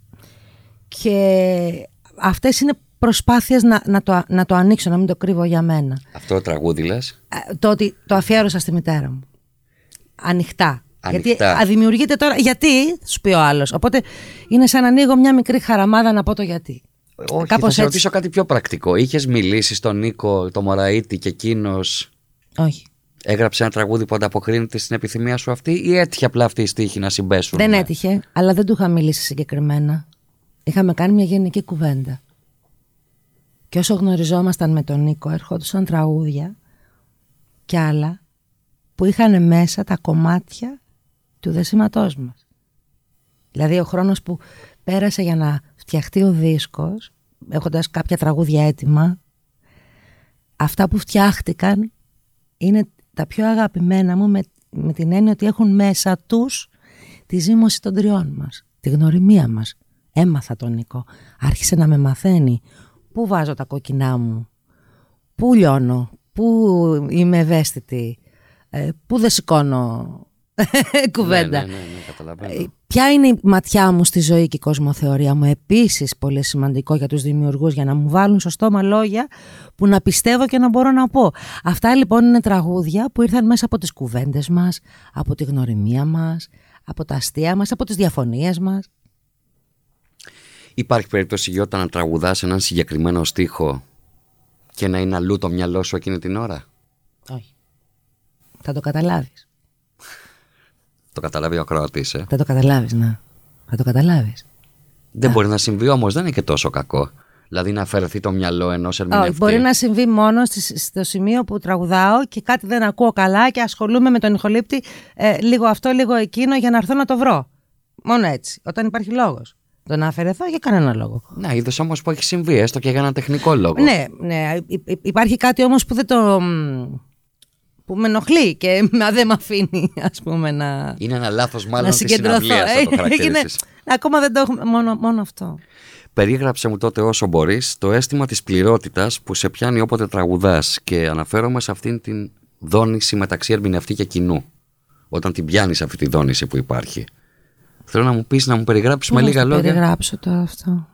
και αυτές είναι προσπάθειες να, να, το, να το ανοίξω, να μην το κρύβω για μένα. Αυτό το τραγούδι λες; Ε, Το ότι το αφιέρωσα στη μητέρα μου. Ανοιχτά. Γιατί Ανοιχτά. αδημιουργείται τώρα. Γιατί, θα σου πει ο άλλος. Οπότε είναι σαν να ανοίγω μια μικρή χαραμάδα να πω το γιατί. Όχι, Κάπως θα σε έτσι. ρωτήσω κάτι πιο πρακτικό. Είχες μιλήσει στον Νίκο, το Μωραήτη και εκείνος; Όχι. έγραψε ένα τραγούδι που ανταποκρίνεται στην επιθυμία σου αυτή ή έτυχε απλά αυτή η στίχη να συμπέσουν; Δεν έτυχε, αλλά δεν του είχα μιλήσει συγκεκριμένα. Είχαμε κάνει μια γενική κουβέντα. Και όσο γνωριζόμασταν με τον Νίκο, ερχόντουσαν τραγούδια και άλλα που είχαν μέσα τα κομμάτια του δεσίματός μας. Δηλαδή ο χρόνος που πέρασε για να φτιαχτεί ο δίσκος, έχοντας κάποια τραγούδια έτοιμα, αυτά που φτιάχτηκαν είναι τα πιο αγαπημένα μου με, με την έννοια ότι έχουν μέσα τους τη ζήμωση των τριών μας, τη γνωριμία μας. Έμαθα τον Νίκο, άρχισε να με μαθαίνει πού βάζω τα κόκκινά μου, πού λιώνω, πού είμαι ευαίσθητη, ε, πού δεν σηκώνω *laughs* κουβέντα. Ναι, ναι, ναι, ναι, καταλαβαίνω. Ε, Ποια είναι η ματιά μου στη ζωή και η κοσμοθεωρία μου; Επίσης πολύ σημαντικό για τους δημιουργούς για να μου βάλουν στο στόμα λόγια που να πιστεύω και να μπορώ να πω. Αυτά λοιπόν είναι τραγούδια που ήρθαν μέσα από τις κουβέντες μας, από τη γνωριμία μας, από τα αστεία μας, από τις διαφωνίες μας. Υπάρχει περίπτωση Γιώτα να τραγουδάς έναν συγκεκριμένο στίχο και να είναι αλλού το μυαλό σου εκείνη την ώρα; Όχι. Θα το καταλάβεις. Το καταλάβει ο ακροατής, ε. Θα το καταλάβεις, ναι. Θα το καταλάβεις. Δεν μπορεί να συμβεί όμως, δεν είναι και τόσο κακό. Δηλαδή να αφαιρεθεί το μυαλό ενός ερμηνευτή. Όχι, μπορεί να συμβεί μόνο στη- στο σημείο που τραγουδάω και κάτι δεν ακούω καλά και ασχολούμαι με τον ηχολήπτη ε, λίγο αυτό, λίγο εκείνο για να έρθω να το βρω. Μόνο έτσι, όταν υπάρχει λόγος. Το να αφαιρεθώ για κανένα λόγο. Να, είδες όμως που έχει συμβεί, έστω και για ένα τεχνικό λόγο. Ναι, ναι, υ- υ- υπάρχει κάτι όμως που δεν το... μ, που με ενοχλεί και μα δεν με αφήνει, ας πούμε, να, Είναι ένα λάθος μάλλον να της συγκεντρωθώ. συναυλίας, θα το Ε, χαρακτηρίσεις. είναι- ακόμα δεν το έχουμε, μόνο, μόνο αυτό. Περίγραψε μου τότε όσο μπορείς το αίσθημα της πληρότητας που σε πιάνει όποτε τραγουδάς και αναφέρομαι σε αυτήν την δόνηση μεταξύ ερμηνευτή και κοινού. Όταν την πιάνεις αυτή τη δόνηση που υπάρχει. Θέλω να μου πεις να μου περιγράψεις με Πώς λίγα να το λόγια περιγράψω τώρα αυτό;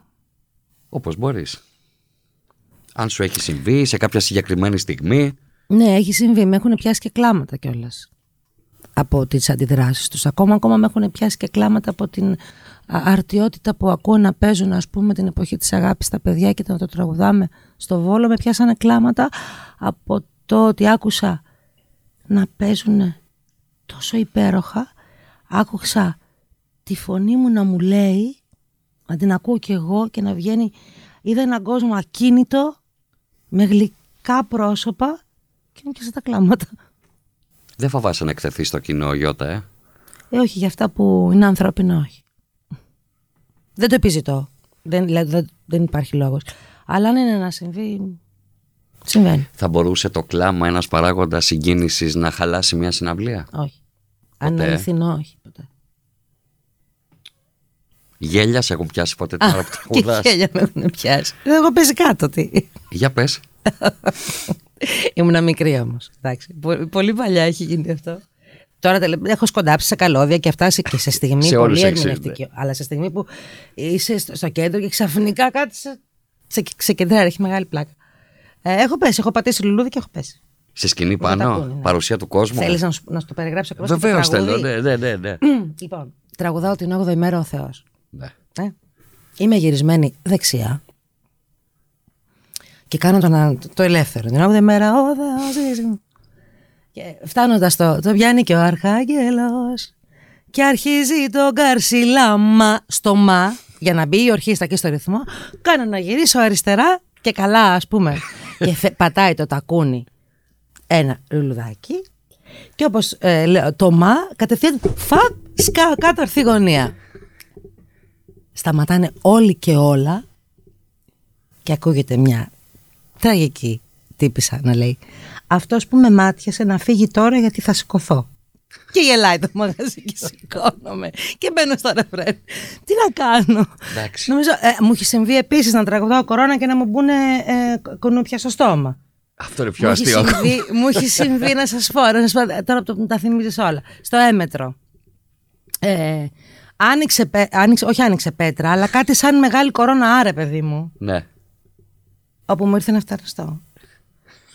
όπως μπορείς. Αν σου έχει συμβεί σε κάποια συγκεκριμένη στιγμή. Ναι, έχει συμβεί. Με έχουν πιάσει και κλάματα κιόλας. Από τις αντιδράσεις τους. Ακόμα, ακόμα με έχουν πιάσει και κλάματα από την α, αρτιότητα που ακούω να παίζουν, ας πούμε, την εποχή της αγάπης στα παιδιά και να το τραγουδάμε στο βόλο. Με πιάσανε κλάματα από το ότι άκουσα να παίζουν τόσο υπέροχα. Άκουσα τη φωνή μου να μου λέει, να την ακούω κι εγώ και να βγαίνει. Είδα έναν κόσμο ακίνητο, με γλυκά πρόσωπα και μου πιάσα τα κλάματα. Δεν φοβάσαι να εκτεθεί στο κοινό, Γιώτα, ε; Ε, όχι, για αυτά που είναι ανθρώπινα, όχι. Δεν το επιζητώ. Δεν, δηλαδή, δεν, δεν υπάρχει λόγος. Αλλά αν είναι να συμβεί, συμβαίνει. Θα μπορούσε το κλάμα ένας παράγοντας συγκίνησης να χαλάσει μια συναυλία; Όχι. Αν είναι Ποτέ. αληθινό, όχι ποτέ. Γέλια σε έχουν πιάσει ποτέ την ώρα που Και τραγουδάς. χέλια με έχουν πιάσει. Εγώ παίζει κάτω τι. Για πες. *laughs* *laughs* Ήμουνα μικρή όμως. Πολύ παλιά έχει γίνει αυτό. Τώρα τελε- έχω σκοντάψει σε καλώδια και φτάσει και σε στιγμή Σε πολύ όλους έχεις ερμηνευτική. Αλλά σε στιγμή που είσαι στο, στο κέντρο και ξαφνικά κάτι σε, σε, σε κεντράρει, έχει μεγάλη πλάκα. Ε, έχω πέσει, έχω πατήσει λουλούδι και έχω πέσει. Σε σκηνή Δεν τα πάνω, ακούνε, ναι. παρουσία του κόσμου; Θέλεις να, σου- να σου το περιγράψω ακριβώς. Βεβαίως θέλω. Ναι, ναι, ναι. ναι. Λοιπόν, τραγουδάω την 8η μέρα ο Θεός. ναι. Ε. Είμαι γυρισμένη δεξιά και κάνω το, να- το ελεύθερο. Την 8η μέρα ο Θεός ζει. Και φτάνοντας το, το πιάνει και ο Αρχάγγελος. Και αρχίζει το καρσιλάμα στο μα για να μπει η ορχήστρα και στο ρυθμό. Κάνω να γυρίσω αριστερά και καλά ας πούμε. *laughs* Και φε- πατάει το τακούνι ένα λουλουδάκι. Και όπως ε, λέω το μα κατευθείαν φαπ σκάω κάτω ορθή γωνία. Σταματάνε όλοι και όλα Και ακούγεται μια τραγική τύπησα να λέει αυτός που με μάτιασε να φύγει τώρα γιατί θα σηκωθώ. Και γελάει το μαγαζί και σηκώνομαι και μπαίνω στο ρεφρέν. Τι να κάνω; Εντάξει. Νομίζω, ε, μου έχει συμβεί επίσης να τραγουδάω κορώνα και να μου μπουν ε, κουνούπια στο στόμα. Αυτό είναι πιο Μου έχει, αστείο. συμβεί, μου έχει συμβεί να σας πω, να σας πω τώρα που τα θυμίζεις όλα. Στο έμετρο. Ε, άνοιξε, πέ- άνοιξε, όχι άνοιξε πέτρα, αλλά κάτι σαν μεγάλη κορώνα άρε, παιδί μου. ναι. Όπου μου ήρθε να φταριστώ.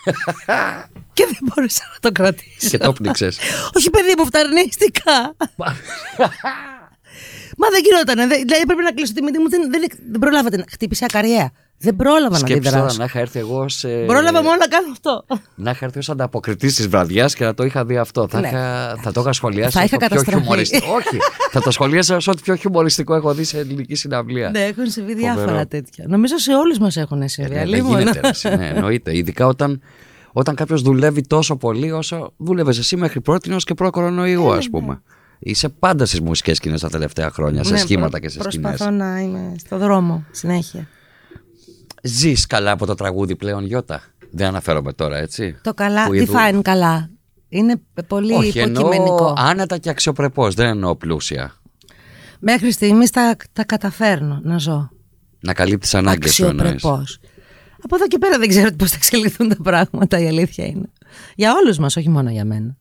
*laughs* και δεν μπορούσα να το κρατήσω. Και το πνίξες. *laughs* Όχι, παιδί μου, φταρνίστηκα. Μα δεν γινόταν. Δηλαδή πρέπει να κλείσω τη μύτη μου. Δεν, δεν, δεν προλάβατε να χτύπησε ακαριέα. Δεν πρόλαβα να Σκέψου τώρα αντιδράσω. να είχα έρθει εγώ σε. Πρόλαβα μόνο να κάνω αυτό. Να είχα έρθει ως ανταποκριτής της βραδιάς και να το είχα δει αυτό. Θα, Ναι. είχα, θα το είχα σχολιάσει. Θα ως είχα το πιο καταστραφεί. χιουμοριστικό. Όχι. Θα το σχολίασα ω ό,τι πιο χιουμοριστικό έχω δει σε ελληνική συναυλία. ναι, έχουν συμβεί διάφορα Φοβερό. τέτοια. Νομίζω σε όλους μας έχουν συμβεί. Ε, ναι, δεν αλίμονο. γίνεται. ρε, εσύ, ναι, εννοείται. Ειδικά όταν, όταν κάποιος δουλεύει τόσο πολύ όσο δούλευες εσύ μέχρι πρώτη και προ-κορονοϊού, ας πούμε. Είσαι πάντα στις μουσικές σκηνές τα τελευταία χρόνια, σε Ναι, σχήματα προ- και σε σκηνές. Προσπαθώ να είμαι στο δρόμο συνέχεια. Ζεις καλά από το τραγούδι πλέον, Γιώτα; Δεν αναφέρομαι τώρα, έτσι; Το καλά, Που τι ειδού- φάει καλά. Είναι πολύ Όχι, εννοώ υποκειμενικό. άνετα και αξιοπρεπώς. Δεν εννοώ πλούσια. Μέχρι στιγμής τα, τα καταφέρνω να ζω. Να καλύπτεις ανάγκες σου εννοείς. Αξιοπρεπώς. Από εδώ και πέρα δεν ξέρω πώς θα εξελιχθούν τα πράγματα, η αλήθεια είναι. Για όλους μας, όχι μόνο για μένα.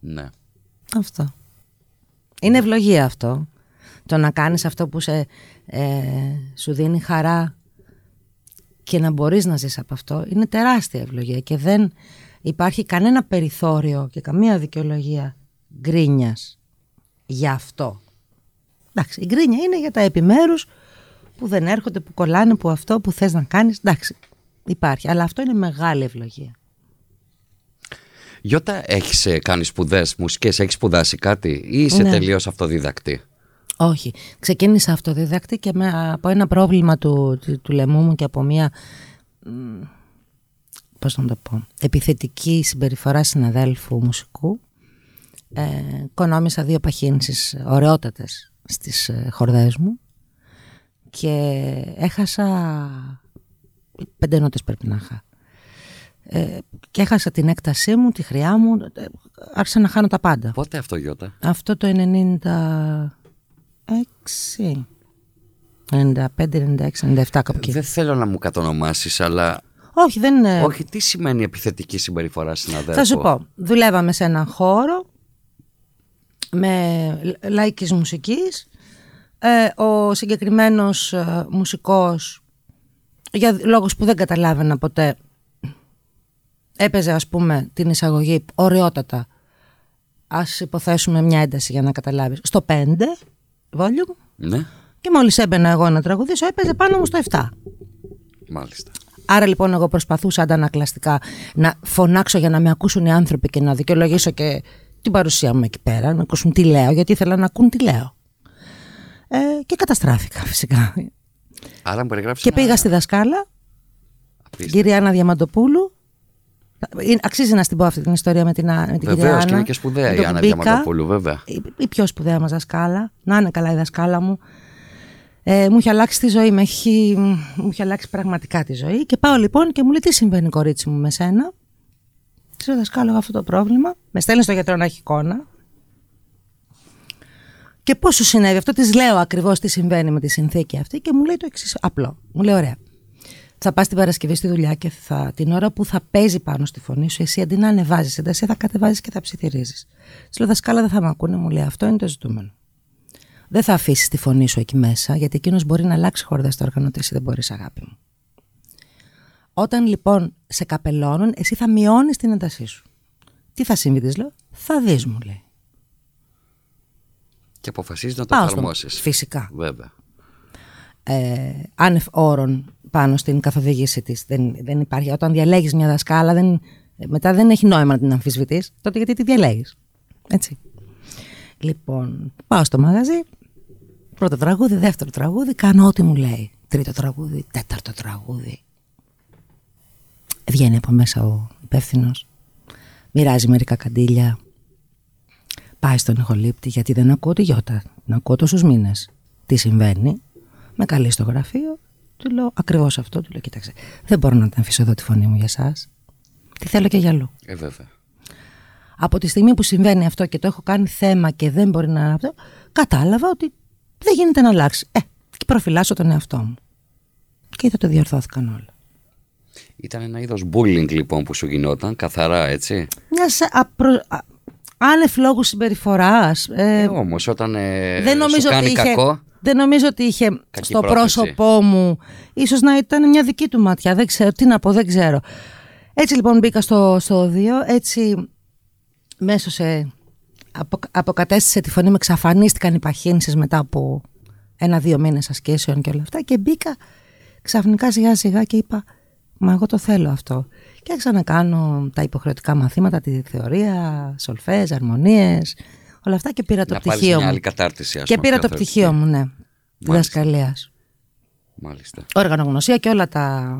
Ναι. Αυτό. Είναι ευλογία αυτό. Το να κάνεις αυτό που σε, ε, σου δίνει χαρά και να μπορείς να ζεις από αυτό είναι τεράστια ευλογία και δεν υπάρχει κανένα περιθώριο και καμία δικαιολογία γκρίνιας για αυτό. Εντάξει, η γκρίνια είναι για τα επιμέρους που δεν έρχονται, που κολλάνε, που αυτό που θες να κάνεις. Εντάξει, υπάρχει. Αλλά αυτό είναι μεγάλη ευλογία. Γιώτα, έχεις κάνει σπουδές μουσικές, έχεις σπουδάσει κάτι ή είσαι Ναι. τελείως αυτοδιδακτή; Όχι. Ξεκίνησα αυτοδιδακτή και με, από ένα πρόβλημα του, του, του λαιμού μου και από μια μ, πώς να το πω, επιθετική συμπεριφορά συναδέλφου μουσικού ε, κονόμησα δύο παχύνσεις ωραιότατες στις ε, χορδές μου και έχασα πέντε νότες πρέπει να είχα ε, και έχασα την έκτασή μου, τη χρειά μου ε, άρχισα να χάνω τα πάντα Πότε αυτό, Γιώτα; αυτό το 96, 95, 96, 97 κάπου εκεί. Δεν θέλω να μου κατονομάσεις, αλλά. Όχι, δεν είναι. Όχι, τι σημαίνει επιθετική συμπεριφορά συναδέλφου. Θα σου πω. Δουλεύαμε σε έναν χώρο με λαϊκής μουσικής. Ε, ο συγκεκριμένος ε, μουσικός για λόγους που δεν καταλάβαινα ποτέ έπαιζε ας πούμε την εισαγωγή ωραιότατα ας υποθέσουμε μια ένταση για να καταλάβεις στο 5 volume Ναι, και μόλις έμπαινα εγώ να τραγουδήσω έπαιζε πάνω μου στο 7 μάλιστα. Άρα λοιπόν εγώ προσπαθούσα αντανακλαστικά να φωνάξω για να με ακούσουν οι άνθρωποι και να δικαιολογήσω και την παρουσία μου εκεί πέρα, να ακούσουν τι λέω, γιατί ήθελα να ακούν τι λέω. Ε, και καταστράφηκα φυσικά. Άρα μου περιγράψεις. Και πήγα στη δασκάλα, την κυρία Άννα Διαμαντοπούλου. Ε, Αξίζει να στην πω αυτή την ιστορία με την, Α- με την κυρία Βεβαίως Άννα. και είναι και σπουδαία Με η το Άννα που μπήκα, Διαμαντοπούλου, βέβαια. η, η πιο σπουδαία μας δασκάλα, να είναι καλά η δασκάλα μου. Ε, μου έχει αλλάξει τη ζωή, με έχει, μου έχει αλλάξει πραγματικά τη ζωή. Και πάω λοιπόν και μου λέει: Τι συμβαίνει, κορίτσι μου, με σένα; Τη λέω: Δασκάλα, έχω αυτό το πρόβλημα. Με στέλνει στο γιατρό να έχει εικόνα. Και πώς σου συνέβη αυτό, της λέω ακριβώς τι συμβαίνει με τη συνθήκη αυτή και μου λέει το εξής απλό. Μου λέει: Ωραία. Θα πας την Παρασκευή στη δουλειά και θα, την ώρα που θα παίζει πάνω στη φωνή σου, εσύ αντί να ανεβάζεις ένταση, θα κατεβάζεις και θα ψιθυρίζεις. Της λέω: Δασκάλα, δεν θα με ακούνε, μου λέει: Αυτό είναι το ζητούμενο. Δεν θα αφήσεις τη φωνή σου εκεί μέσα, γιατί εκείνος μπορεί να αλλάξει χορδά στο όργανο του, εσύ δεν μπορείς, αγάπη μου. Όταν λοιπόν σε καπελώνουν, εσύ θα μειώνεις την έντασή σου. Τι θα συμβεί, της λέω, θα δεις, μου λέει. Και αποφασίζεις να το Πάω στο- εφαρμόσεις. Φυσικά. Βέβαια. Ε, άνευ όρων πάνω στην καθοδήγηση της. Δεν, δεν υπάρχει. Όταν διαλέγεις μια δασκάλα, δεν, μετά δεν έχει νόημα να την αμφισβητείς. Τότε γιατί τη διαλέγεις. Έτσι. Λοιπόν, πάω στο μαγαζί. Πρώτο τραγούδι, δεύτερο τραγούδι, κάνω ό,τι μου λέει. Τρίτο τραγούδι, τέταρτο τραγούδι. Βγαίνει από μέσα ο υπεύθυνος. Μοιράζει μερικά καντήλια. Πάει στον ηχολήπτη γιατί δεν ακούω τη γιώτα. Να ακούω τόσους μήνες. Τι συμβαίνει. Με καλεί στο γραφείο Του λέω ακριβώς αυτό. Του λέω: Κοίταξε, δεν μπορώ να την αφήσω εδώ τη φωνή μου για εσάς. Τι θέλω και για αλλού. Ε, βέβαια. Από τη στιγμή που συμβαίνει αυτό και το έχω κάνει θέμα και δεν μπορεί να. αυτό, Κατάλαβα ότι δεν γίνεται να αλλάξει. Ε, και προφυλάσσω τον εαυτό μου. Και είδα το διορθώθηκαν όλα. Ήταν ένα είδος bullying λοιπόν που σου γινόταν, καθαρά έτσι. Μιας απρο... α- άνευ λόγου συμπεριφοράς. Ε, Ε, Όμως όταν ε, δεν, νομίζω σου κάνει ότι είχε, κακό. Δεν νομίζω ότι είχε Κακή στο πρόθεση. πρόσωπό μου. Ίσως να ήταν μια δική του ματιά. Δεν ξέρω τι να πω, δεν ξέρω. Έτσι λοιπόν μπήκα στο, στο 2. Έτσι μέσω σε απο, αποκατέστησε τη φωνή μου, εξαφανίστηκαν οι παχύνσεις μετά από ένα-δύο μήνες ασκήσεων και όλα αυτά και μπήκα ξαφνικά σιγά σιγά και είπα μα εγώ το θέλω αυτό και άρχισα να κάνω τα υποχρεωτικά μαθήματα, τη θεωρία, σολφές, αρμονίες, όλα αυτά και πήρα το να πάρεις πτυχίο μια μου. άλλη κατάρτιση, ας Και πούμε, πήρα πιο το θεωρητική. πτυχίο μου, ναι. Διδασκαλίας. Μάλιστα. Οργανογνωσία και όλα τα.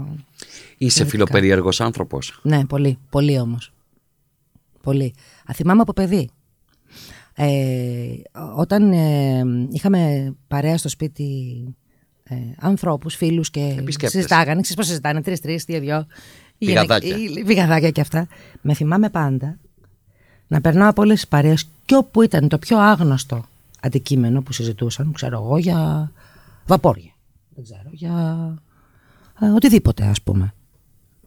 Είσαι φιλοπερίεργος άνθρωπος. Ναι, πολύ. Πολύ όμως. Πολύ. Α, θυμάμαι από παιδί. Ε, όταν ε, είχαμε παρέα στο σπίτι ε, ανθρώπους, φίλους και Επισκέπτες. συζητάγανε, ξέρεις πώς συζητάνε, τρεις-τρεις, δύο-δυο. οι Πηγαδάκια. γυναίκες- οι- Πηγαδάκια και αυτά. Με θυμάμαι πάντα να περνάω από όλες τις παρέες και όπου ήταν το πιο άγνωστο αντικείμενο που συζητούσαν, ξέρω εγώ, για βαπόρια. Δεν ξέρω, για ε, οτιδήποτε ας πούμε.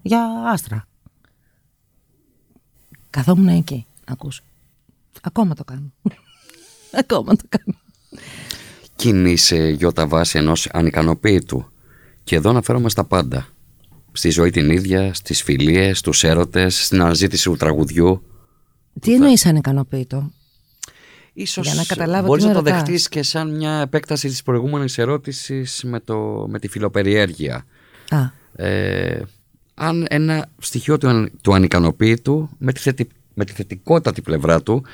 Για άστρα. Καθόμουν εκεί να ακούσω. Ακόμα το κάνω. *laughs* Ακόμα το κάνω. Κινείσαι γιώτα βάση ενός ανικανοποίητου. Και εδώ αναφέρομαι στα πάντα. Στη ζωή την ίδια, στις φιλίες, στους έρωτες, στην αναζήτηση του τραγουδιού. Τι εννοείς ανικανοποίητο; Ίσως Για να καταλάβω μπορείς τι να με το ρωτάς. δεχτείς και σαν μια επέκταση της προηγούμενης ερώτησης με, το, με τη φιλοπεριέργεια. Α, Ε, αν ένα στοιχείο του, αν- του ανικανοποίητου με τη, θετι, με τη θετικότατη πλευρά του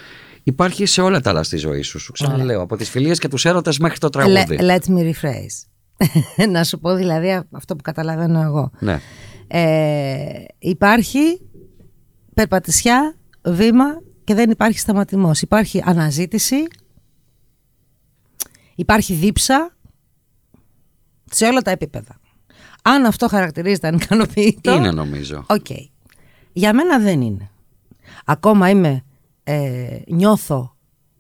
υπάρχει σε όλα τα άλλα στη ζωή σου. Σου ξαναλέω, από τις φιλίες και τους έρωτες μέχρι το τραγούδι. le- let me rephrase. *laughs* να σου πω δηλαδή α- αυτό που καταλαβαίνω εγώ. Ναι. Ε, υπάρχει περπατησιά, βήμα και δεν υπάρχει σταματημός. Υπάρχει αναζήτηση, υπάρχει δίψα σε όλα τα επίπεδα. Αν αυτό χαρακτηρίζεται ανικανοποιητό... Είναι νομίζω. Οκ. Για μένα δεν είναι. Ακόμα είμαι, ε, νιώθω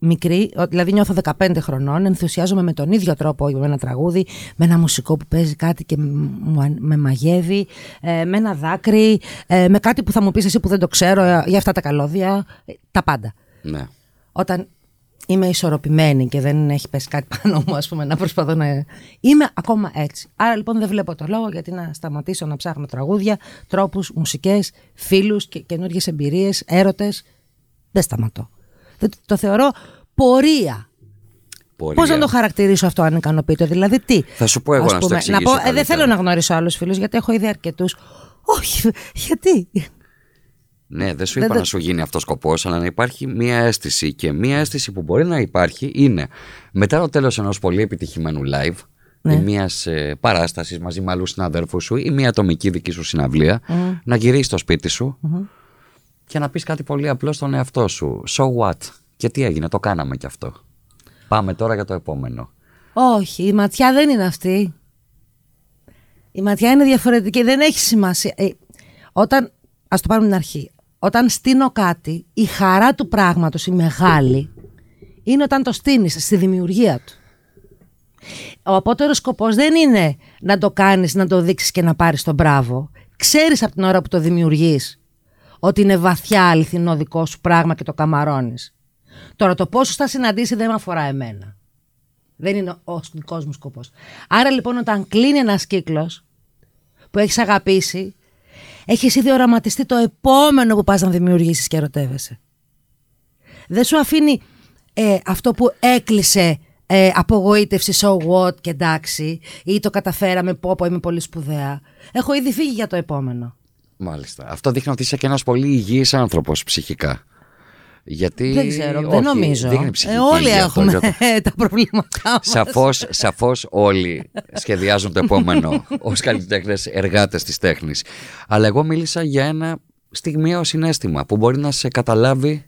μικρή, ο- δηλαδή νιώθω 15 χρονών, ενθουσιάζομαι με τον ίδιο τρόπο με ένα τραγούδι, με ένα μουσικό που παίζει κάτι και μου, αν- με μαγεύει, ε, με ένα δάκρυ, ε, με κάτι που θα μου πεις εσύ που δεν το ξέρω, ε, για αυτά τα καλώδια, ε, τα πάντα. Ναι. Όταν είμαι ισορροπημένη και δεν έχει πέσει κάτι πάνω μου, ας πούμε, να προσπαθώ να... Είμαι ακόμα έτσι. Άρα λοιπόν δεν βλέπω το λόγο γιατί να σταματήσω να ψάχνω τραγούδια, τρόπους, μουσικές, φίλους και καινούργιες εμπειρίες, έρωτες. Δεν σταματώ. Δεν- το θεωρώ πορεία. Πορεία. Πώς να το χαρακτηρίσω αυτό αν ικανοποιητό, δηλαδή τι; Θα σου πω εγώ Ας να σου το πούμε, εξηγήσω πω, ε, δεν καλύτερα. θέλω να γνωρίσω άλλους φίλους γιατί έχω ήδη αρκετούς. Όχι, γιατί; Ναι, δεν σου Δεν είπα το- να σου γίνει αυτός σκοπός, αλλά να υπάρχει μία αίσθηση. Και μία αίσθηση που μπορεί να υπάρχει είναι μετά το τέλος ενός πολύ επιτυχημένου live Ναι. ή μια ε, παράστασης μαζί με άλλους συναδέλφους σου ή μια ατομική δική σου συναυλία, να γυρίσεις στο σπίτι σου και να πεις κάτι πολύ απλό στον εαυτό σου. So what? Και τι έγινε, το κάναμε κι αυτό. Πάμε τώρα για το επόμενο. Όχι, η ματιά δεν είναι αυτή. Η ματιά είναι διαφορετική, δεν έχει σημασία. Ε, όταν, ας το πάρουμε την αρχή, όταν στείνω κάτι, η χαρά του πράγματος, η μεγάλη, είναι όταν το στείνεις στη δημιουργία του. Ο απότερος σκοπός δεν είναι να το κάνεις, να το δείξεις και να πάρεις τον μπράβο. Ξέρεις από την ώρα που το δημιουργείς ότι είναι βαθιά αληθινό δικό σου πράγμα και το καμαρώνεις. Τώρα το πόσο θα συναντήσει δεν με αφορά εμένα. Δεν είναι ο δικός μου σκοπός. Άρα λοιπόν, όταν κλείνει ένας κύκλος που έχεις αγαπήσει, έχεις ήδη οραματιστεί το επόμενο που πας να δημιουργήσεις και ερωτεύεσαι. Δεν σου αφήνει ε, αυτό που έκλεισε ε, απογοήτευση, so what και εντάξει, ή το καταφέραμε, πω πω είμαι πολύ σπουδαία. Έχω ήδη φύγει για το επόμενο. Μάλιστα. Αυτό δείχνει ότι είσαι και ένας πολύ υγιής άνθρωπος ψυχικά. Γιατί. δεν ξέρω, όχι, δεν νομίζω. δείχνει ψυχική Ε, όλοι υγεία αυτό, έχουμε Γιώτα. *laughs* τα προβλήματά μας. Σαφώς, σαφώς όλοι σχεδιάζουν το επόμενο *laughs* ως καλλιτέχνες εργάτες της τέχνης. Αλλά εγώ μίλησα για ένα στιγμιαίο συνέστημα που μπορεί να σε καταλάβει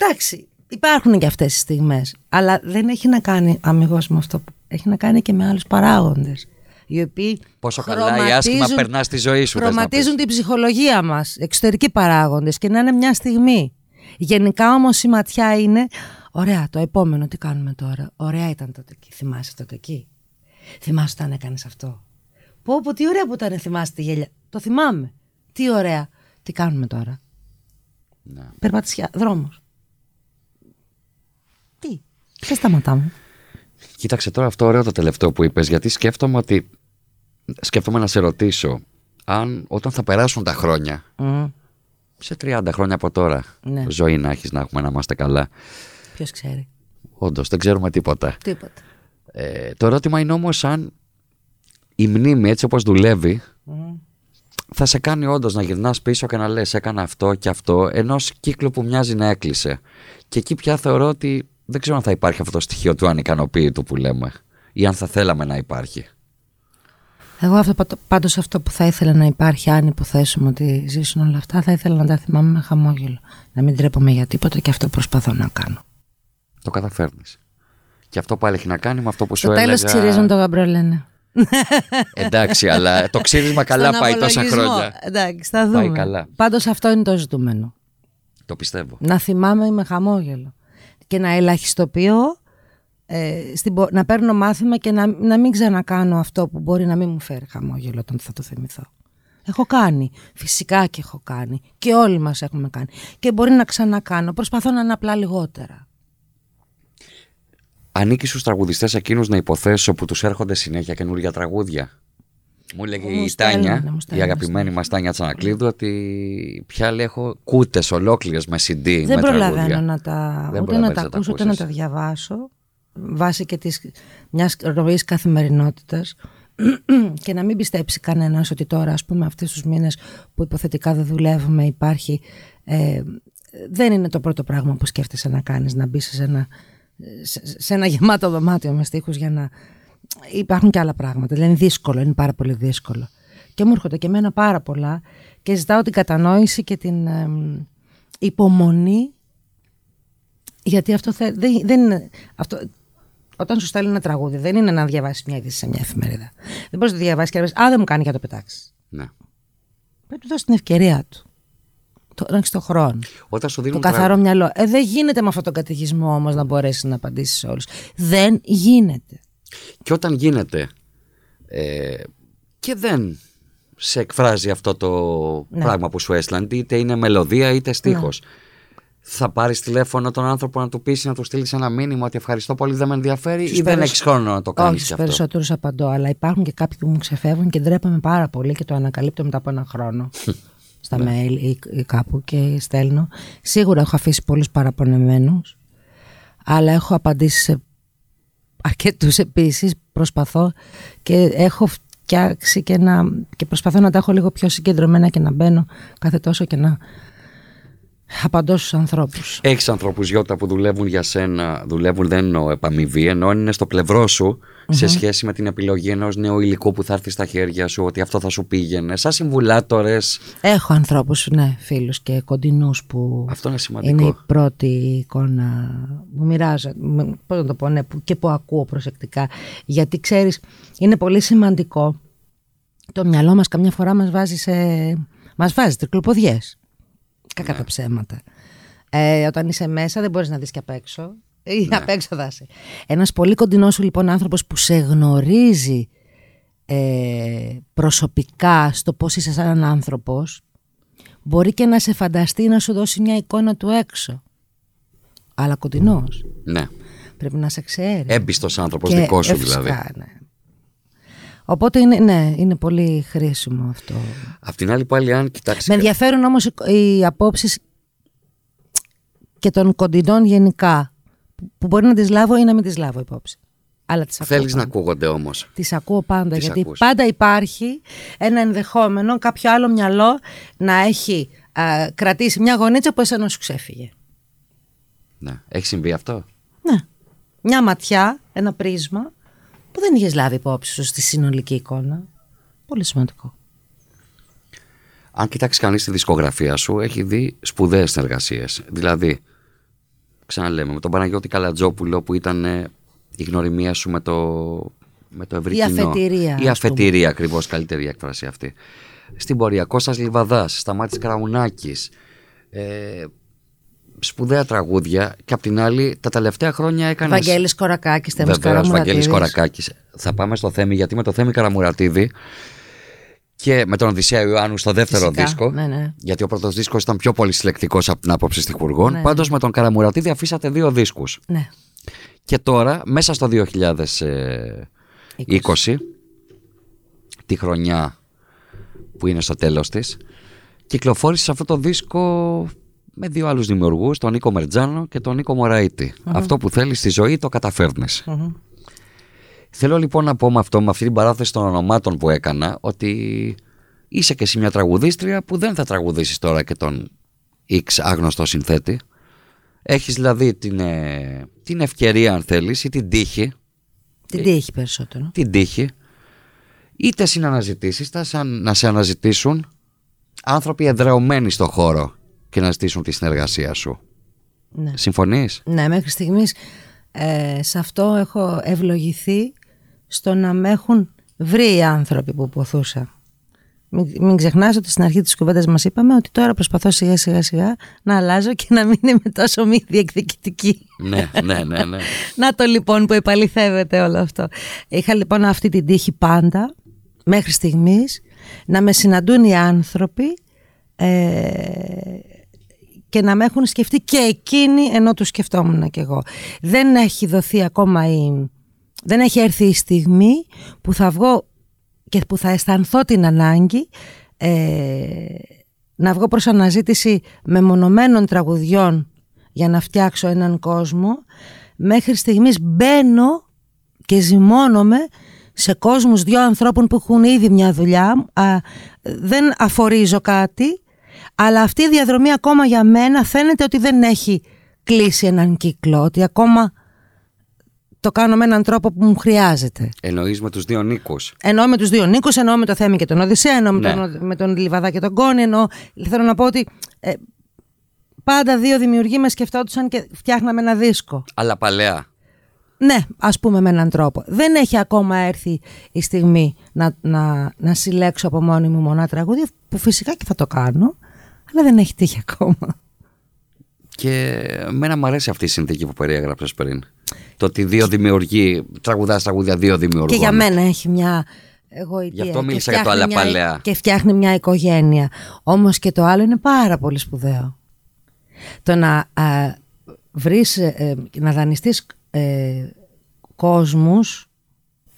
Εντάξει, υπάρχουν και αυτές οι στιγμές, αλλά δεν έχει να κάνει αμυγός με αυτό που έχει να κάνει και με άλλους παράγοντες. Οι οποίοι Πόσο καλά ή άσχημα περνάς τη ζωή σου. Χρωματίζουν την ψυχολογία μας. Εξωτερικοί παράγοντες και να είναι μια στιγμή. Γενικά όμως η ματιά είναι. Ωραία, το επόμενο τι κάνουμε τώρα. Ωραία ήταν τότε εκεί. Θυμάσαι τότε εκεί; Θυμάσαι όταν έκανες αυτό; Πω, πω, τι ωραία που ήταν, θυμάσαι τη γέλια. Το θυμάμαι. Τι ωραία. Τι κάνουμε τώρα; Ναι. Περπατησιά, δρόμος. Τι, δεν σταματάμε. Κοίταξε τώρα αυτό ωραίο το τελευταίο που είπες, γιατί σκέφτομαι ότι, σκέφτομαι να σε ρωτήσω, αν όταν θα περάσουν τα χρόνια, Mm, σε 30 χρόνια από τώρα, ναι, ζωή να έχεις να έχουμε να είμαστε καλά, ποιος ξέρει. όντως δεν ξέρουμε τίποτα. Τίποτα. Ε, το ερώτημα είναι όμως αν η μνήμη έτσι όπως δουλεύει, Mm. θα σε κάνει όντως να γυρνάς πίσω και να λες έκανα αυτό και αυτό ενός κύκλου που μοιάζει να έκλεισε. Και εκεί πια θεωρώ ότι δεν ξέρω αν θα υπάρχει αυτό το στοιχείο του ανικανοποίητου που λέμε ή αν θα θέλαμε να υπάρχει. Εγώ αυτό, πάντο- πάντως αυτό που θα ήθελα να υπάρχει αν υποθέσουμε ότι ζήσουν όλα αυτά θα ήθελα να τα θυμάμαι με χαμόγελο. Να μην τρέπομαι για τίποτα και αυτό προσπαθώ να κάνω. Το καταφέρνεις. Και αυτό πάλι έχει να κάνει με αυτό που σου Στο τέλος έλεγα. ξυρίζουν το γαμπρό λένε. *laughs* Εντάξει, αλλά το ξύρισμα καλά Στον πάει τόσα απολογισμό. χρόνια. Εντάξει, θα Πάει δούμε. καλά. Πάντως αυτό είναι το ζητούμενο. Το πιστεύω. Να θυμάμαι με χαμόγελο. Και να ελαχιστοποιώ, ε, στην, πο- να παίρνω μάθημα και να, να μην ξανακάνω αυτό που μπορεί να μην μου φέρει χαμόγελο όταν θα το θυμηθώ. Έχω κάνει. Φυσικά και έχω κάνει. Και όλοι μας έχουμε κάνει. Και μπορεί να ξανακάνω. Προσπαθώ να είναι απλά λιγότερα. Ανήκει στους τραγουδιστές εκείνους να υποθέσω που τους έρχονται συνέχεια καινούργια τραγούδια; Μου έλεγε Μου η στέλνουνε, Τάνια, μου η στέλνουνε, αγαπημένη μας Τάνια Τσανακλείδου, ότι πια λέει έχω κούτες ολόκληρες με CD. Δεν με προλαβαίνω τραγούδια. να τα, Δεν ούτε να προλαβαίνεις τα να τα ακούσω, ούτε να ακούσεις. τα διαβάσω. Βάσει και της, μιας ροής καθημερινότητας. *clears throat* και να μην πιστέψει κανένας ότι τώρα, ας πούμε, αυτούς τους μήνες που υποθετικά δεν δουλεύουμε υπάρχει... Ε, δεν είναι το πρώτο πράγμα που σκέφτεσαι να κάνεις, να μπει σε ένα, σε, σε ένα γεμάτο δωμάτιο με στίχους για να... Υπάρχουν και άλλα πράγματα. Δηλαδή είναι δύσκολο, είναι πάρα πολύ δύσκολο. Και μου έρχονται και εμένα πάρα πολλά και ζητάω την κατανόηση και την εμ, υπομονή γιατί αυτό θε- δεν, δεν είναι. Αυτό, όταν σου στέλνει ένα τραγούδι, δεν είναι να διαβάσεις μια είδηση σε μια εφημερίδα. Δεν μπορείς να το διαβάσεις και να πεις Α, δεν μου κάνει και να το πετάξεις. Ναι. Πρέπει να του δώσεις την ευκαιρία του. Το, να έχεις το χρόνο. Όταν σου Το δίνουν καθαρό τραγ- μυαλό. Ε, δεν γίνεται με αυτόν τον καταιγισμό όμως να μπορέσεις να απαντήσεις σε όλους. Δεν γίνεται. Και όταν γίνεται ε, και δεν σε εκφράζει αυτό το Ναι. πράγμα που σου έστειλαν, είτε είναι μελωδία είτε στίχος. Θα πάρεις τηλέφωνο τον άνθρωπο να του πεις να του στείλεις ένα μήνυμα ότι ευχαριστώ πολύ, δεν με ενδιαφέρει, Στους ή δεν περισ- έχεις χρόνο να το κάνεις Όχι, κι στου αυτό. περισσότερους απαντώ, αλλά υπάρχουν και κάποιοι που μου ξεφεύγουν και ντρέπαμε πάρα πολύ και το ανακαλύπτω μετά από ένα χρόνο. *laughs* στα mail ή, ή κάπου και στέλνω. Σίγουρα έχω αφήσει πολλούς παραπονεμένους, αλλά έχω απαντήσει σε αρκετούς επίσης. Προσπαθώ και έχω φτιάξει και, να, και προσπαθώ να τα έχω λίγο πιο συγκεντρωμένα και να μπαίνω κάθε τόσο και να απαντώ στους ανθρώπους. Έχεις ανθρώπους Γιώτα που δουλεύουν για σένα, δουλεύουν δεν εννοώ επαμοιβή, ενώ είναι στο πλευρό σου σε σχέση με την επιλογή ενός νέου υλικού που θα έρθει στα χέρια σου, ότι αυτό θα σου πήγαινε. Σαν συμβουλάτορες. Έχω ανθρώπους, ναι, φίλους και κοντινούς που Αυτό είναι σημαντικό. είναι η πρώτη εικόνα που μοιράζω, με- πώς να το πω, ναι, που- και που ακούω προσεκτικά. Γιατί ξέρεις, είναι πολύ σημαντικό το μυαλό μας καμιά φορά μας βάζει σε... μας βάζει τρικλοποδιές. Κακά τα ψέματα. Ε, όταν είσαι μέσα δεν μπορείς να δεις και απ' έξω. Ή απ' έξω θα είσαι. Ένας πολύ κοντινός σου λοιπόν άνθρωπος που σε γνωρίζει ε, προσωπικά στο πώς είσαι σαν άνθρωπος μπορεί και να σε φανταστεί να σου δώσει μια εικόνα του έξω. Αλλά κοντινός. Ναι. Πρέπει να σε ξέρει. Έμπιστος άνθρωπος Και- δικός σου ε, δηλαδή. φυσικά, ναι. Οπότε είναι, ναι, είναι πολύ χρήσιμο αυτό. Απ' την άλλη πάλι αν κοιτάξεις. Με ενδιαφέρουν όμως οι, οι απόψεις και των κοντινών γενικά. που- Που μπορεί να τις λάβω ή να μην τις λάβω υπόψη. Αλλά τις ακούω Θέλεις να πάντα. ακούγονται όμως. Τις ακούω πάντα Τις γιατί ακούς. πάντα υπάρχει ένα ενδεχόμενο κάποιο άλλο μυαλό να έχει α, κρατήσει μια γωνίτσα που εσένα σου ξέφυγε. Ναι. Έχει συμβεί αυτό; Ναι. Μια ματιά, ένα πρίσμα που δεν είχες λάβει υπόψη σου στη συνολική εικόνα. Πολύ σημαντικό. Αν κοιτάξεις κανείς τη δισκογραφία σου, έχει δει σπουδαίες συνεργασίες. Δηλαδή, ξαναλέμε, με τον Παναγιώτη Καλατζόπουλο που ήταν ε, η γνωριμία σου με το με το ευρύ Η κοινό. αφετηρία, Η ας πούμε. αφετηρία ακριβώς, καλύτερη έκφραση αυτή. Στην πορεία Κώστας Λιβαδάς, Σταμάτης Καραουνάκης, ε, σπουδαία τραγούδια και απ' την άλλη τα τελευταία χρόνια έκανε. Βαγγέλης Κορακάκης, Θέμης Βεβαίως, Βαγγέλης Καραμουρατίδης. Κορακάκης. Θα πάμε στο Θέμη γιατί με το Θέμη Καραμουρατίδη και με τον Οδυσσέα Ιωάννου στο δεύτερο Φυσικά, δίσκο. ναι, ναι. Γιατί ο πρώτος δίσκος ήταν πιο πολύ συλλεκτικός από την άποψη στιχουργών. Ναι. Πάντως με τον Καραμουρατίδη αφήσατε δύο δίσκους. Ναι. Και τώρα, μέσα στο 2020, τη χρονιά που είναι στο τέλος της, κυκλοφόρησε αυτό το δίσκο με δύο άλλους δημιουργούς, τον Νίκο Μερτζάνο και τον Νίκο Μωραήτη. Αυτό που θέλεις στη ζωή το καταφέρνεις. Μμμ. Θέλω λοιπόν να πω με αυτό, με αυτή την παράθεση των ονομάτων που έκανα, ότι είσαι και εσύ μια τραγουδίστρια που δεν θα τραγουδήσεις τώρα και τον X άγνωστο συνθέτη. Έχεις δηλαδή την, ε, την ευκαιρία αν θέλεις ή την τύχη, Την τύχη περισσότερο. την τύχη είτε συναναζητήσεις, θα σαν- να σε αναζητήσουν άνθρωποι εδρεωμένοι στο χώρο και να ζητήσουν τη συνεργασία σου. Ναι. Συμφωνείς; Ναι, μέχρι στιγμής ε, σε αυτό έχω ευλογηθεί στο να με έχουν βρει οι άνθρωποι που ποθούσα. Μην, μην ξεχνάς ότι στην αρχή της κουβέντας μας είπαμε ότι τώρα προσπαθώ σιγά σιγά σιγά να αλλάζω και να μην είμαι τόσο μη διεκδικητική. ναι, ναι, ναι, ναι. *laughs* Να το λοιπόν που επαληθεύεται όλο αυτό. Είχα λοιπόν αυτή την τύχη πάντα, μέχρι στιγμής, να με συναντούν οι άνθρωποι ε, και να με έχουν σκεφτεί και εκείνοι ενώ τους σκεφτόμουν κι εγώ. Δεν έχει δοθεί ακόμα η... Δεν έχει έρθει η στιγμή που θα βγω και που θα αισθανθώ την ανάγκη ε, να βγω προς αναζήτηση μεμονωμένων τραγουδιών για να φτιάξω έναν κόσμο. Μέχρι στιγμής μπαίνω και ζυμώνομαι σε κόσμους δυο ανθρώπων που έχουν ήδη μια δουλειά. Α, δεν αφορίζω κάτι αλλά αυτή η διαδρομή ακόμα για μένα φαίνεται ότι δεν έχει κλείσει έναν κύκλο ότι ακόμα το κάνω με έναν τρόπο που μου χρειάζεται Εννοείς με τους δύο Νίκους. Εννοώ με τους δύο Νίκους, εννοώ με το Θέμη και τον Οδυσσέα, εννοώ με, Ναι. τον, με τον Λιβαδά και τον Κόνη, εννοώ, θέλω να πω ότι ε, πάντα δύο δημιουργοί με σκεφτόντουσαν και φτιάχναμε ένα δίσκο. Αλλά παλαιά. Ναι, ας πούμε με έναν τρόπο. Δεν έχει ακόμα έρθει η στιγμή να, να, να συλλέξω από μόνη μου μονά τραγούδια, που φυσικά και θα το κάνω, αλλά δεν έχει τύχει ακόμα. Και εμένα μου αρέσει αυτή η συνθήκη που περιέγραψες πριν. Το ότι δύο δημιουργοί, τραγουδάς τραγούδια δύο δημιουργών. Και για μένα έχει μια εγωιτεία. Γι' αυτό και μίλησα για το φτιάχνει άλλα μια- παλαιά. Και φτιάχνει μια οικογένεια. Όμως και το άλλο είναι πάρα πολύ σπουδαίο. Το να α, βρεις, ε, ε, να δανειστείς ε, κόσμους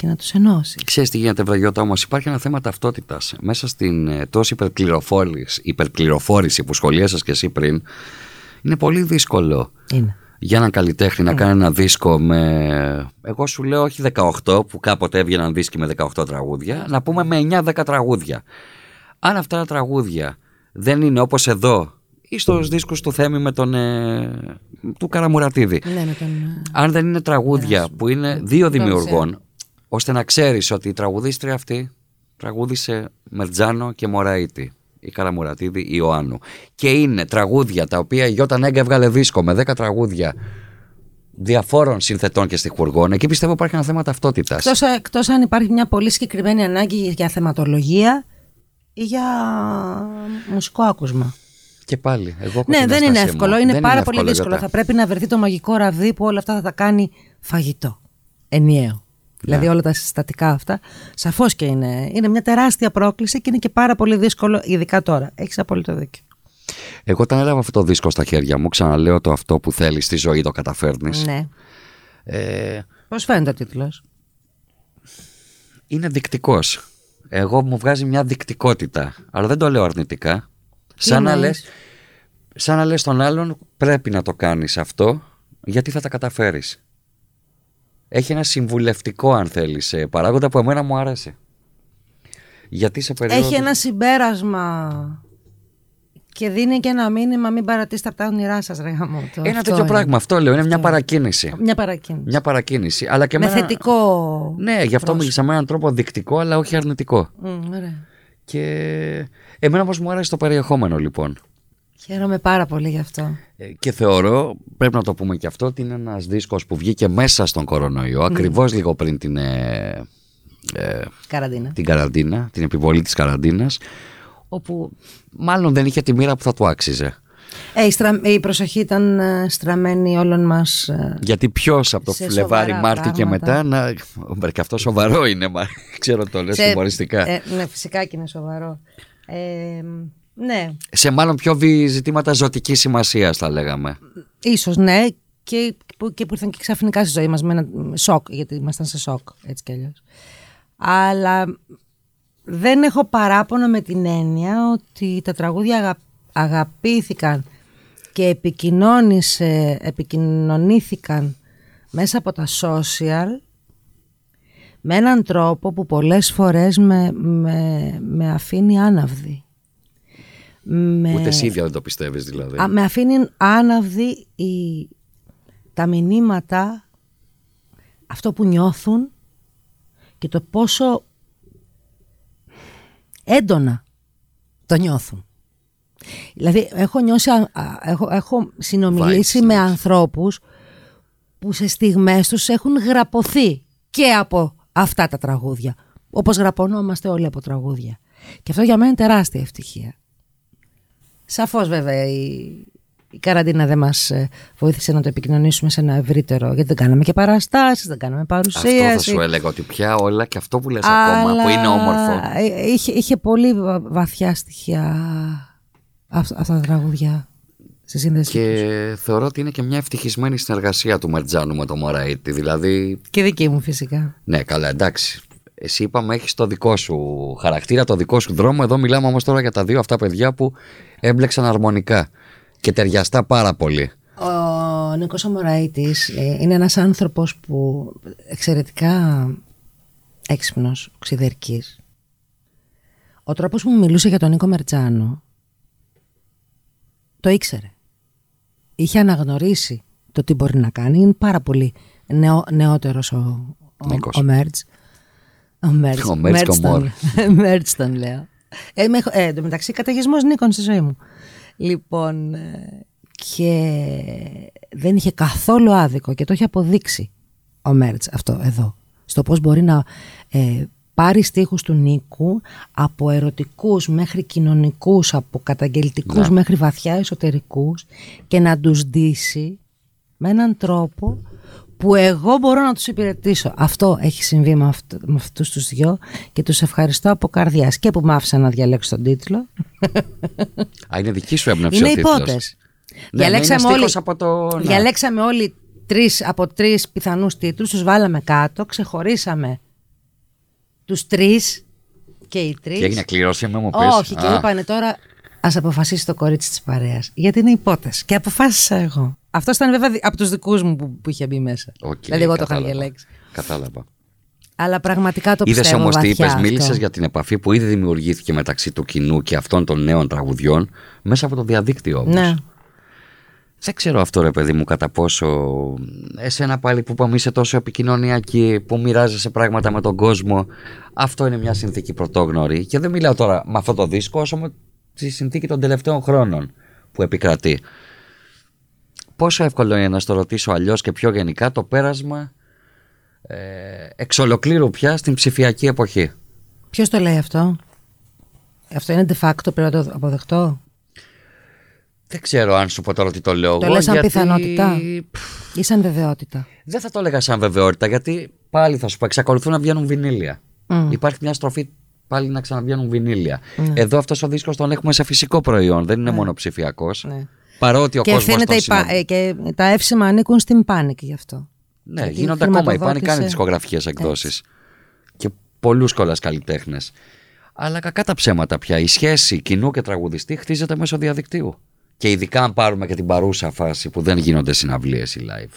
και να τους ενώσεις. Ξέρεις τι γίνεται Βραγιώτα όμως υπάρχει ένα θέμα ταυτότητας μέσα στην ε, τόση υπερπληροφόρηση, υπερπληροφόρηση που σχολίασες και εσύ πριν είναι πολύ δύσκολο Είναι. για έναν καλλιτέχνη να κάνει ένα δίσκο με εγώ σου λέω όχι 18 που κάποτε έβγαιναν δίσκοι με 18 τραγούδια να πούμε με 9-10 τραγούδια αν αυτά τα τραγούδια δεν είναι όπως εδώ ή στους δίσκους του Θέμη με τον ε, του Καραμουρατίδη Ναι, με τον, ε, αν δεν είναι τραγούδια που είναι δύο τον δημιουργών, ώστε να ξέρεις ότι η τραγουδίστρια αυτή τραγούδισε Μερτζάνο και Μωραήτη, η Καραμουρατίδη, η Ιωάννου. Και είναι τραγούδια τα οποία η Γιώτα Νέγκα έβγαλε δίσκο με 10 τραγούδια διαφόρων συνθετών και στιχουργών. Εκεί πιστεύω υπάρχει ένα θέμα ταυτότητας. Εκτός, εκτός αν υπάρχει μια πολύ συγκεκριμένη ανάγκη για θεματολογία ή για μουσικό άκουσμα. Και πάλι, εγώ έχω Ναι, την δεν είναι αστασία εύκολο. μου. Είναι Δεν πάρα πολύ εύκολο, δύσκολο. Γιώτα. Θα πρέπει να βρεθεί το μαγικό ραβδί που όλα αυτά θα τα κάνει φαγητό. Ενιαίο. Δηλαδή όλα τα συστατικά αυτά. Σαφώς και είναι. Είναι μια τεράστια πρόκληση και είναι και πάρα πολύ δύσκολο, ειδικά τώρα. Έχεις απόλυτο δίκιο. Εγώ όταν έλαβα αυτό το δίσκο στα χέρια μου, ξαναλέω το αυτό που θέλεις στη ζωή το καταφέρνεις. Ναι. Ε, Πώς φαίνεται ο τίτλος; είναι δεικτικός. Εγώ μου βγάζει μια δεικτικότητα, αλλά δεν το λέω αρνητικά. Σαν να, εννοείς; λες, σαν να λες τον άλλον πρέπει να το κάνεις αυτό γιατί θα τα καταφέρεις. Έχει ένα συμβουλευτικό αν θέλεις ε, παράγοντα που εμένα μου άρεσε. Γιατί σε περίοδο... Έχει ένα συμπέρασμα και δίνει και ένα μήνυμα μην παρατήσετε από τα όνειρά σας, ρε γαμώτο. Ένα Αυτό τέτοιο είναι. πράγμα, αυτό λέω, είναι μια παρακίνηση. Μια παρακίνηση. Μια παρακίνηση. Αλλά και Με εμένα- θετικό. Ναι, γι' αυτό μίλησα με έναν τρόπο δεικτικό αλλά όχι αρνητικό. Μμ, ωραία. Και εμένα όμως μου άρεσε το περιεχόμενο λοιπόν. Χαίρομαι πάρα πολύ γι' αυτό. Ε, Και θεωρώ, πρέπει να το πούμε και αυτό, ότι είναι ένας δίσκος που βγήκε μέσα στον κορονοϊό, ακριβώς λίγο πριν την, ε, ε, Καραντίνα. την καραντίνα, την επιβολή της καραντίνας, όπου μάλλον δεν είχε τη μοίρα που θα του άξιζε. Ε, η, στρα... η προσοχή ήταν ε, στραμμένη όλων μας ε, Γιατί ποιος από το Σε Φλεβάρι σοβαρά Μάρτι και πράγματα. μετά να. Μπρε, και αυτό σοβαρό είναι, μα *laughs* ξέρω το λες σε- χιουμοριστικά. ε, ναι, φυσικά και είναι σοβαρό. Ε, ναι, Σε μάλλον πιο βι- ζητήματα ζωτικής σημασίας, θα λέγαμε. ίσως ναι και που, και που ήρθαν και ξαφνικά στη ζωή μας με ένα σοκ, γιατί ήμασταν σε σοκ έτσι κι αλλιώς. Αλλά δεν έχω παράπονο με την έννοια ότι τα τραγούδια αγα- αγαπήθηκαν και επικοινώνησε, επικοινωνήθηκαν μέσα από τα social με έναν τρόπο που πολλές φορές με, με, με αφήνει άναυδη. Με, Ούτε εσύ ίδια δεν το πιστεύεις δηλαδή. α, με αφήνει άναυδη η, τα μηνύματα, αυτό που νιώθουν και το πόσο έντονα το νιώθουν. Δηλαδή έχω νιώσει, α- α- έχω, έχω συνομιλήσει Vibes, με ναι. ανθρώπους που σε στιγμές τους έχουν γραπωθεί και από αυτά τα τραγούδια. Όπως γραπωνόμαστε όλοι από τραγούδια. Και αυτό για μένα είναι τεράστια ευτυχία. Σαφώς βέβαια η, η καραντίνα δεν μας ε, βοήθησε να το επικοινωνήσουμε σε ένα ευρύτερο, γιατί δεν κάναμε και παραστάσεις, δεν κάναμε παρουσίαση. Αυτό θα σου έλεγα ότι πια όλα και αυτό που λες ακόμα που είναι όμορφο. ε, Είχε, είχε πολύ βα- βαθιά στοιχεία αυ- αυτά τα τραγούδια στη σύνδεση. Και... Και θεωρώ ότι είναι και μια ευτυχισμένη συνεργασία του Μερτζάνου με τον Μωραήτη. Δηλαδή, και δική μου φυσικά. ναι, καλά, εντάξει. Εσύ είπαμε έχεις το δικό σου χαρακτήρα, το δικό σου δρόμο. Εδώ μιλάμε όμως τώρα για τα δύο αυτά παιδιά που έμπλεξαν αρμονικά και ταιριαστά πάρα πολύ. Ο Νίκος Αμοραήτης ε, είναι ένας άνθρωπος που εξαιρετικά έξυπνος, οξυδερκής. Ο τρόπος που μου μιλούσε για τον Νίκο Μερτζάνο το ήξερε. Είχε αναγνωρίσει το τι μπορεί να κάνει. Είναι πάρα πολύ νεό, νεότερος ο, ο, Νίκος. ο Μέρτς. Ο Μέρτς. Ο Μέρτς Μέρτς Κομόρ. τον- *laughs* Μέρτς τον λέω. Ε, με, έχω- ε, εν τω μεταξύ καταγισμός Νίκον στη ζωή μου. Λοιπόν, ε, και δεν είχε καθόλου άδικο και το έχει αποδείξει ο Μέρτς αυτό εδώ. Στο πώς μπορεί να ε, πάρει στίχους του Νίκου από ερωτικούς μέχρι κοινωνικούς, από καταγγελτικούς Ναι. μέχρι βαθιά εσωτερικούς και να τους ντύσει με έναν τρόπο που εγώ μπορώ να τους υπηρετήσω. Αυτό έχει συμβεί με, αυτ, με αυτούς τους δυο και τους ευχαριστώ από καρδιάς και που μ' άφησαν να διαλέξω τον τίτλο. Α, είναι δική σου έμπνευση Είναι ο τίτλος. υπότες. Ναι, ναι, είναι Διαλέξαμε, όλοι, στίχος από το... ναι. διαλέξαμε όλοι τρεις, από τρεις πιθανούς τίτλους, τους βάλαμε κάτω, ξεχωρίσαμε τους τρεις και οι τρεις. Και έγινε κλήρωση, μη μου πεις. Όχι, και Α, είπανε τώρα ας αποφασίσει το κορίτσι της παρέας. Γιατί είναι ιππότες. Και αποφάσισα εγώ. Αυτό ήταν βέβαια δι- από τους δικούς μου που, που είχε μπει μέσα. οκ, δηλαδή εγώ το είχα κατάλαβα. διαλέξει. Κατάλαβα. Αλλά πραγματικά το Είδες πιστεύω όμως τι βαθιά είπες, αυτό. μίλησες για την επαφή που ήδη δημιουργήθηκε μεταξύ του κοινού και αυτών των νέων τραγουδιών μέσα από το διαδίκτυο όμως. Ναι. Δεν ξέρω αυτό ρε παιδί μου κατά πόσο εσένα πάλι που είπαμε είσαι τόσο επικοινωνιακή που μοιράζεσαι πράγματα με τον κόσμο αυτό είναι μια συνθήκη πρωτόγνωρη και δεν μιλάω τώρα με αυτό το δίσκο όσο με τη συνθήκη των τελευταίων χρόνων που επικρατεί. Πόσο εύκολο είναι να στο ρωτήσω αλλιώς και πιο γενικά το πέρασμα ε, εξ ολοκλήρου πια στην ψηφιακή εποχή; Ποιος το λέει αυτό; Αυτό είναι de facto, πρέπει να το αποδεχτώ; Δεν ξέρω αν σου πω τώρα ότι το λέω Το εγώ. λες σαν γιατί- πιθανότητα. Ή σαν βεβαιότητα. Δεν θα το έλεγα σαν βεβαιότητα γιατί πάλι θα σου πω εξακολουθούν να βγαίνουν βινίλια. Μμ. Υπάρχει μια στροφή πάλι να ξαναβγαίνουν βινίλια. Εδώ αυτός ο δίσκος τον έχουμε σε φυσικό προϊόν, δεν είναι μόνο ψηφιακός. Ναι. Παρότι ο και, κόσμος ευθύνεται τον η πα- συναντά. ε, και τα εύσημα ανήκουν στην πάνικ γι' αυτό. Ναι, γιατί γίνονται ακόμα. Υπάρχει κάνει χρηματοδότησε- δισκογραφικές εκδόσεις. Και πολλούς κολλάς καλλιτέχνες. Αλλά κακά τα ψέματα πια. Η σχέση κοινού και τραγουδιστή χτίζεται μέσω διαδικτύου. Και ειδικά αν πάρουμε και την παρούσα φάση που δεν γίνονται συναυλίες ή live.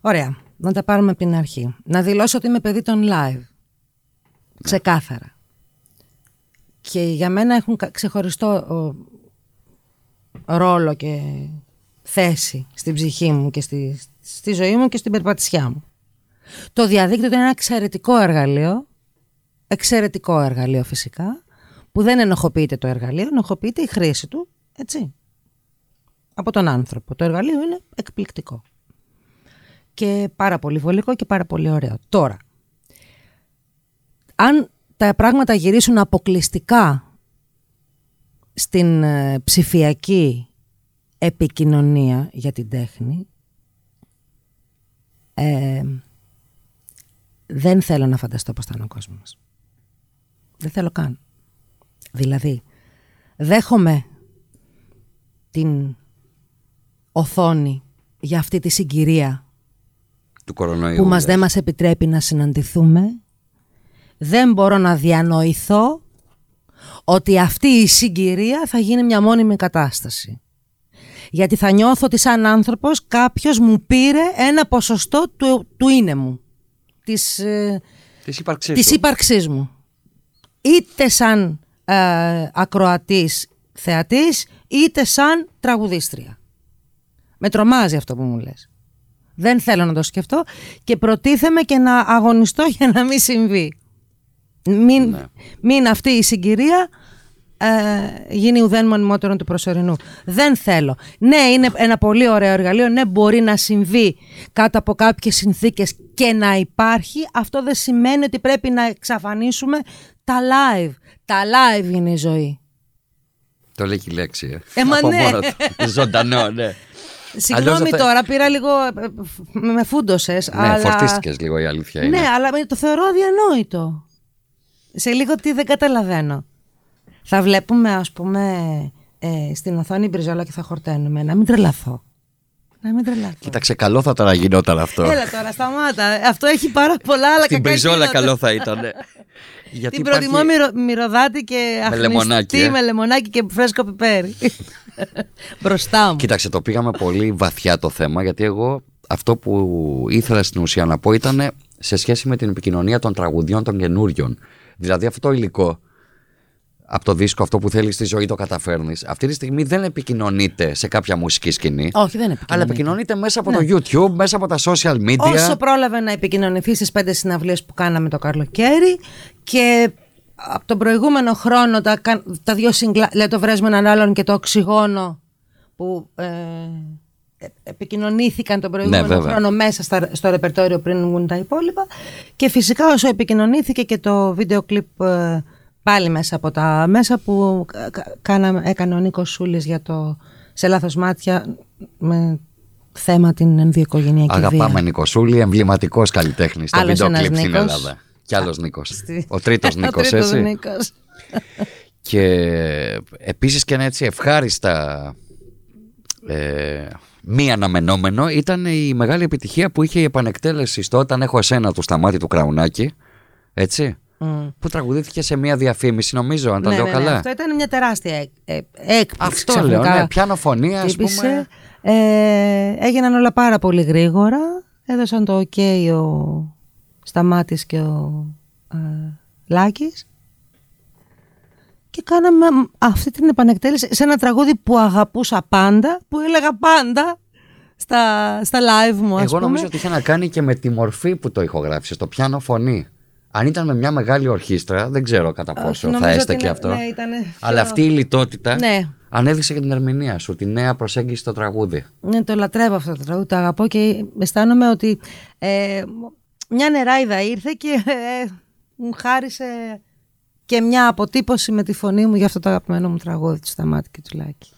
Ωραία. Να τα πάρουμε από την αρχή. Να δηλώσω ότι είμαι παιδί των live. Ξεκάθαρα. Και για μένα έχουν κα- ξεχωριστό ο, ρόλο και θέση στην ψυχή μου και στη, στη ζωή μου και στην περπατησιά μου. Το διαδίκτυο είναι ένα εξαιρετικό εργαλείο, εξαιρετικό εργαλείο φυσικά, που δεν ενοχοποιείται το εργαλείο, ενοχοποιείται η χρήση του, έτσι, από τον άνθρωπο. Το εργαλείο είναι εκπληκτικό και πάρα πολύ βολικό και πάρα πολύ ωραίο. Τώρα, αν τα πράγματα γυρίσουν αποκλειστικά στην ε, ψηφιακή επικοινωνία για την τέχνη, ε, δεν θέλω να φανταστώ πώς θα είναι ο κόσμος μας. Δεν θέλω καν. Δηλαδή, δέχομαι την οθόνη για αυτή τη συγκυρία Του κορονοϊού. που μας λες. δεν μας επιτρέπει να συναντηθούμε. Δεν μπορώ να διανοηθώ ότι αυτή η συγκυρία θα γίνει μια μόνιμη κατάσταση. Γιατί θα νιώθω ότι σαν άνθρωπος κάποιος μου πήρε ένα ποσοστό του, του είναι μου. Της, ε, Της ύπαρξής της του. ύπαρξής μου. Είτε σαν ε, ακροατής θεατής, είτε σαν τραγουδίστρια. Με τρομάζει αυτό που μου λες. Δεν θέλω να το σκεφτώ και προτίθεμαι και να αγωνιστώ *laughs* για να μην συμβεί. Μην, Ναι. μην αυτή η συγκυρία ε, γίνει ουδέν μονιμότερον του προσωρινού. Δεν θέλω. Ναι, είναι ένα πολύ ωραίο εργαλείο. Ναι, μπορεί να συμβεί κάτω από κάποιες συνθήκες και να υπάρχει. Αυτό δεν σημαίνει ότι πρέπει να εξαφανίσουμε τα live. Τα live είναι η ζωή. Το λέει και η λέξη. Ε, Ε, μα Από ναι. μόνος του. *laughs* Ζωντανό, ναι. Συγγνώμη δεν θα- τώρα, πήρα λίγο. ε, ε, με με φούντωσες, Ναι, αλλά... φορτίστηκες λίγο η αλήθεια είναι. Ναι, αλλά το θεωρώ αδιανόητο. Σε λίγο τι δεν καταλαβαίνω. Θα βλέπουμε, ας πούμε, ε, στην οθόνη μπριζόλα και θα χορταίνουμε. Να μην τρελαθώ. Να μην τρελαθώ. Κοίταξε, καλό θα τώρα γινόταν αυτό. Έλα τώρα, σταμάτα. Αυτό έχει πάρα πολλά άλλα Στην κακά Μπριζόλα γίνονται. καλό θα ήταν. Γιατί Την υπάρχει- προτιμώ μυρο, μυρωδάτη και αχνηστή λεμονάκι, ε. με λεμονάκι και φρέσκο πιπέρι. *laughs* Μπροστά μου. Κοίταξε, το πήγαμε πολύ βαθιά το θέμα γιατί εγώ αυτό που ήθελα στην ουσία να πω ήταν σε σχέση με την επικοινωνία των τραγουδιών των καινούριων. Δηλαδή αυτό το υλικό από το δίσκο, αυτό που θέλεις στη ζωή το καταφέρνεις. Αυτή τη στιγμή δεν επικοινωνείται σε κάποια μουσική σκηνή. Όχι, δεν Αλλά επικοινωνεί. επικοινωνείται μέσα από το YouTube, μέσα από τα social media. Όσο πρόλαβε να επικοινωνηθεί στις πέντε συναυλίες που κάναμε το καλοκαίρι και από τον προηγούμενο χρόνο τα, κα- τα δύο συγκλά, λέει το βρέσμα έναν άλλον και το οξυγόνο που ε, ε, επικοινωνήθηκαν τον προηγούμενο βέβαια. χρόνο μέσα στα, στο ρεπερτόριο πριν βγουν τα υπόλοιπα και φυσικά όσο επικοινωνήθηκε και το βίντεο κλιπ ε, πάλι μέσα από τα μέσα που κα- κα- κάναμε, έκανε ο Νίκος Σούλης για το «Σε λάθος μάτια» με θέμα την ενδοοικογενειακή βία. Αγαπάμε Νικοσούλη, εμβληματικός καλλιτέχνης στο Άλλος βίντεο ένας κλιπ στην Νίκος. Ελλάδα. Κι άλλος Νίκος. Στη- Ο τρίτος *laughs* Ο Νίκος, τρίτος έτσι. Νίκος. Και επίσης και ένα έτσι ευχάριστα ε, μη αναμενόμενο ήταν η μεγάλη επιτυχία που είχε η επανεκτέλεση στο «Όταν έχω εσένα» του Σταμάτη του Κραουνάκη. Έτσι. Μμ. Που τραγουδήθηκε σε μια διαφήμιση, νομίζω, αν τα Ναι, λέω ναι, ναι, καλά. Αυτό ήταν μια τεράστια εκ- ε, έκπληξη. Αυτό ξαφνικά λέω, ναι, πιάνω φωνή, ας χτύπησε. πούμε. Ε, έγιναν όλα πάρα πολύ γρήγορα. Έδωσαν το ok ο Σταμάτης και ο ε, Λάκης. Και κάναμε αυτή την επανεκτέλεση σε ένα τραγούδι που αγαπούσα πάντα, που έλεγα πάντα στα, στα live μου, ας Εγώ πούμε. νομίζω ότι είχε να κάνει και με τη μορφή που το ηχογράφησε, το πιάνο φωνή. Αν ήταν με μια μεγάλη ορχήστρα, δεν ξέρω κατά πόσο θα νομίζω ότι έστεκε είναι- αυτό. ναι, ήτανε πιο- Αλλά αυτή η λιτότητα Ναι. ανέδειξε και την ερμηνεία σου, τη νέα προσέγγιση στο τραγούδι. Ναι, το λατρεύω αυτό το τραγούδι, το αγαπώ και αισθάνομαι ότι ε, μια νεράιδα ήρθε και ε, μου χάρισε και μια αποτύπωση με τη φωνή μου για αυτό το αγαπημένο μου τραγούδι του Σταμάτη και του Λάκη.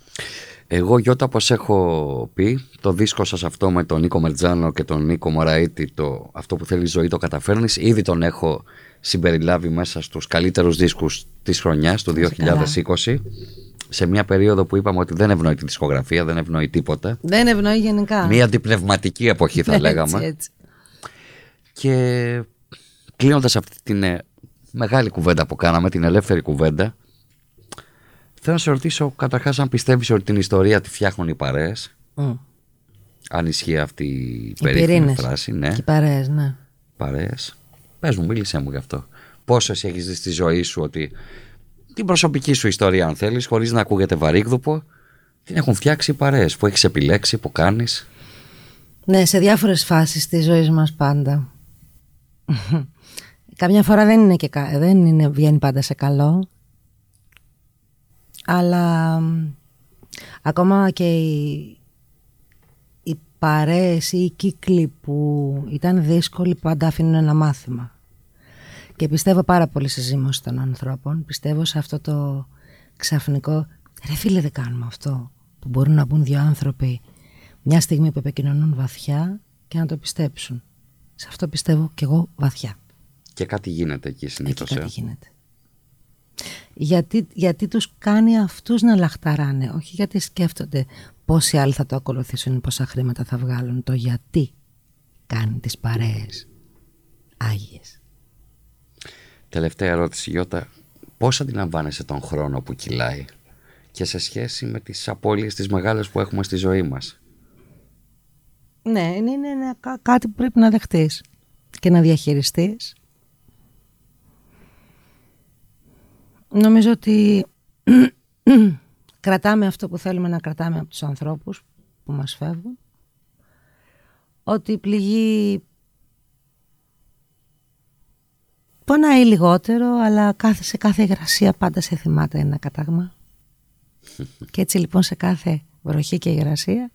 Εγώ Γιώτα όπως έχω πει το δίσκο σας αυτό με τον Νίκο Μερτζάνο και τον Νίκο Μωραήτη το αυτό που θέλει η ζωή το καταφέρνεις ήδη τον έχω συμπεριλάβει μέσα στους καλύτερους δίσκους της χρονιάς του 2020 σε μια περίοδο που είπαμε ότι δεν ευνοεί τη δισκογραφία, δεν ευνοεί τίποτα Δεν ευνοεί γενικά. μια αντιπνευματική εποχή θα Έτσι, λέγαμε έτσι. και κλείνοντας αυτή την ε, μεγάλη κουβέντα που κάναμε, την ελεύθερη κουβέντα θέλω να σε ρωτήσω καταρχάς αν πιστεύεις ότι την ιστορία τη φτιάχνουν οι παρέες Μμ. αν ισχύει αυτή η Οι περίφημη πυρήνες φράση, ναι, Και οι παρέες, ναι. παρέες. Πες μου, μίλησέ μου γι' αυτό. Πόσο εσύ έχεις δει στη ζωή σου ότι την προσωπική σου ιστορία αν θέλεις, χωρίς να ακούγεται βαρύγδουπο, την έχουν φτιάξει οι παρέες που έχεις επιλέξει, που κάνεις; Ναι, σε διάφορες φάσεις της ζωής μας πάντα. Καμιά φορά δεν είναι και κα- δεν είναι, βγαίνει πάντα σε καλό. Αλλά μ, ακόμα και οι, οι παρέες ή οι κύκλοι που ήταν δύσκολοι πάντα αφήνουν ένα μάθημα. Και πιστεύω πάρα πολύ στη ζήμωση των ανθρώπων. Πιστεύω σε αυτό το ξαφνικό. Ρε φίλε, δεν κάνουμε αυτό. Που μπορούν να μπουν δύο άνθρωποι μια στιγμή που επικοινωνούν βαθιά και να το πιστέψουν. Σε αυτό πιστεύω κι εγώ βαθιά. Και κάτι γίνεται εκεί συνήθως. Εκεί κάτι ε. γίνεται. Γιατί, γιατί τους κάνει αυτούς να λαχταράνε, όχι γιατί σκέφτονται πόσοι άλλοι θα το ακολουθήσουν, πόσα χρήματα θα βγάλουν, το γιατί κάνει τις παρέες άγιες. Τελευταία ερώτηση Γιώτα, πώς αντιλαμβάνεσαι τον χρόνο που κυλάει και σε σχέση με τις απώλειες τις μεγάλες που έχουμε στη ζωή μας; Ναι, είναι, είναι κάτι που πρέπει να δεχτείς και να διαχειριστείς. Νομίζω ότι *clears throat* κρατάμε αυτό που θέλουμε να κρατάμε από τους ανθρώπους που μας φεύγουν. Ότι η πληγή πονάει λιγότερο, αλλά κάθε, σε κάθε υγρασία πάντα σε θυμάται ένα κατάγμα. *laughs* Και έτσι λοιπόν σε κάθε βροχή και υγρασία,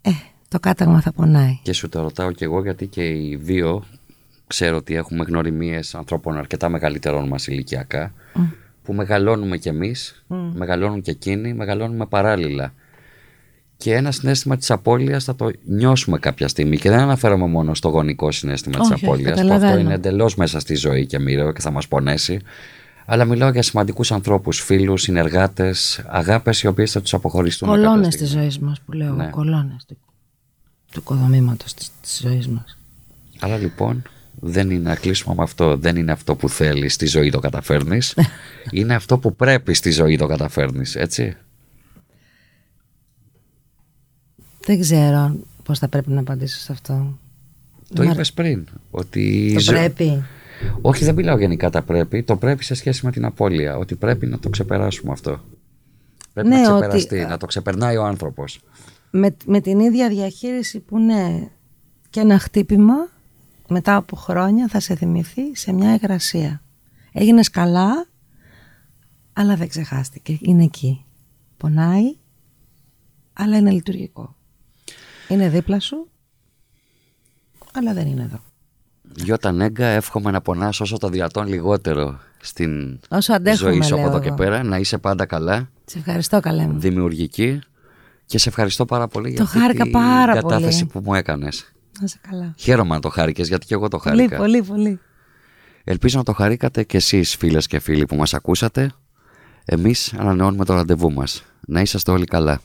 ε, το κάταγμα θα πονάει. Και σου το ρωτάω και εγώ γιατί και οι δύο ξέρω ότι έχουμε γνωριμίες ανθρώπων αρκετά μεγαλύτερων μας ηλικιακά που μεγαλώνουμε κι εμείς, μεγαλώνουν και εκείνοι, μεγαλώνουμε παράλληλα. Και ένα συνέστημα της απώλειας θα το νιώσουμε κάποια στιγμή. Και δεν αναφέρομαι μόνο στο γονικό συνέστημα της απώλειας, που αυτό είναι εντελώς μέσα στη ζωή και μοίρα και θα μας πονέσει. Αλλά μιλάω για σημαντικούς ανθρώπους, φίλους, συνεργάτες, αγάπες οι οποίες θα τους αποχωριστούν. Κολόνες της ζωής μας που λέω. Ναι. Κολόνες του, του οικοδομήματος της ζωής μας. Άρα λοιπόν δεν είναι να κλείσουμε με αυτό. Δεν είναι αυτό που θέλεις στη ζωή το καταφέρνεις. *laughs* είναι αυτό που πρέπει στη ζωή το καταφέρνεις, έτσι. Δεν ξέρω πώς θα πρέπει να απαντήσω σε αυτό. Το Μα... είπες πριν. Ότι το πρέπει. Όχι, δεν μιλάω γενικά τα πρέπει. Το πρέπει σε σχέση με την απώλεια. Ότι πρέπει να το ξεπεράσουμε αυτό. Πρέπει ναι, να ξεπεραστεί, ότι... να το ξεπερνάει ο άνθρωπος. Με, με την ίδια διαχείριση που ναι, και ένα χτύπημα μετά από χρόνια θα σε θυμηθεί σε μια εγγρασία. Έγινες καλά, αλλά δεν ξεχάστηκε. Είναι εκεί. Πονάει, αλλά είναι λειτουργικό. Είναι δίπλα σου, αλλά δεν είναι εδώ. Γιώτα Νέγκα, εύχομαι να πονάς όσο το δυνατόν λιγότερο στην όσο αντέχουμε, ζωή σου από εδώ και πέρα. Να είσαι πάντα καλά. Σε ευχαριστώ καλέ μου. Δημιουργική. Και σε ευχαριστώ πάρα πολύ το για την κατάθεση που μου έκανες. Να σε καλά. Χαίρομαι να το χάρηκες γιατί και εγώ το χάρηκα. Πολύ, πολύ, πολύ. Ελπίζω να το χαρήκατε και εσείς φίλες και φίλοι που μας ακούσατε. Εμείς ανανεώνουμε το ραντεβού μας. Να είσαστε όλοι καλά.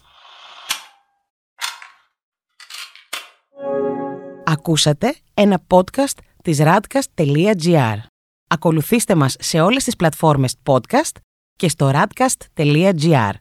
Ακούσατε ένα podcast της radcast.gr. Ακολουθήστε μας σε όλες τις πλατφόρμες podcast και στο radcast.gr.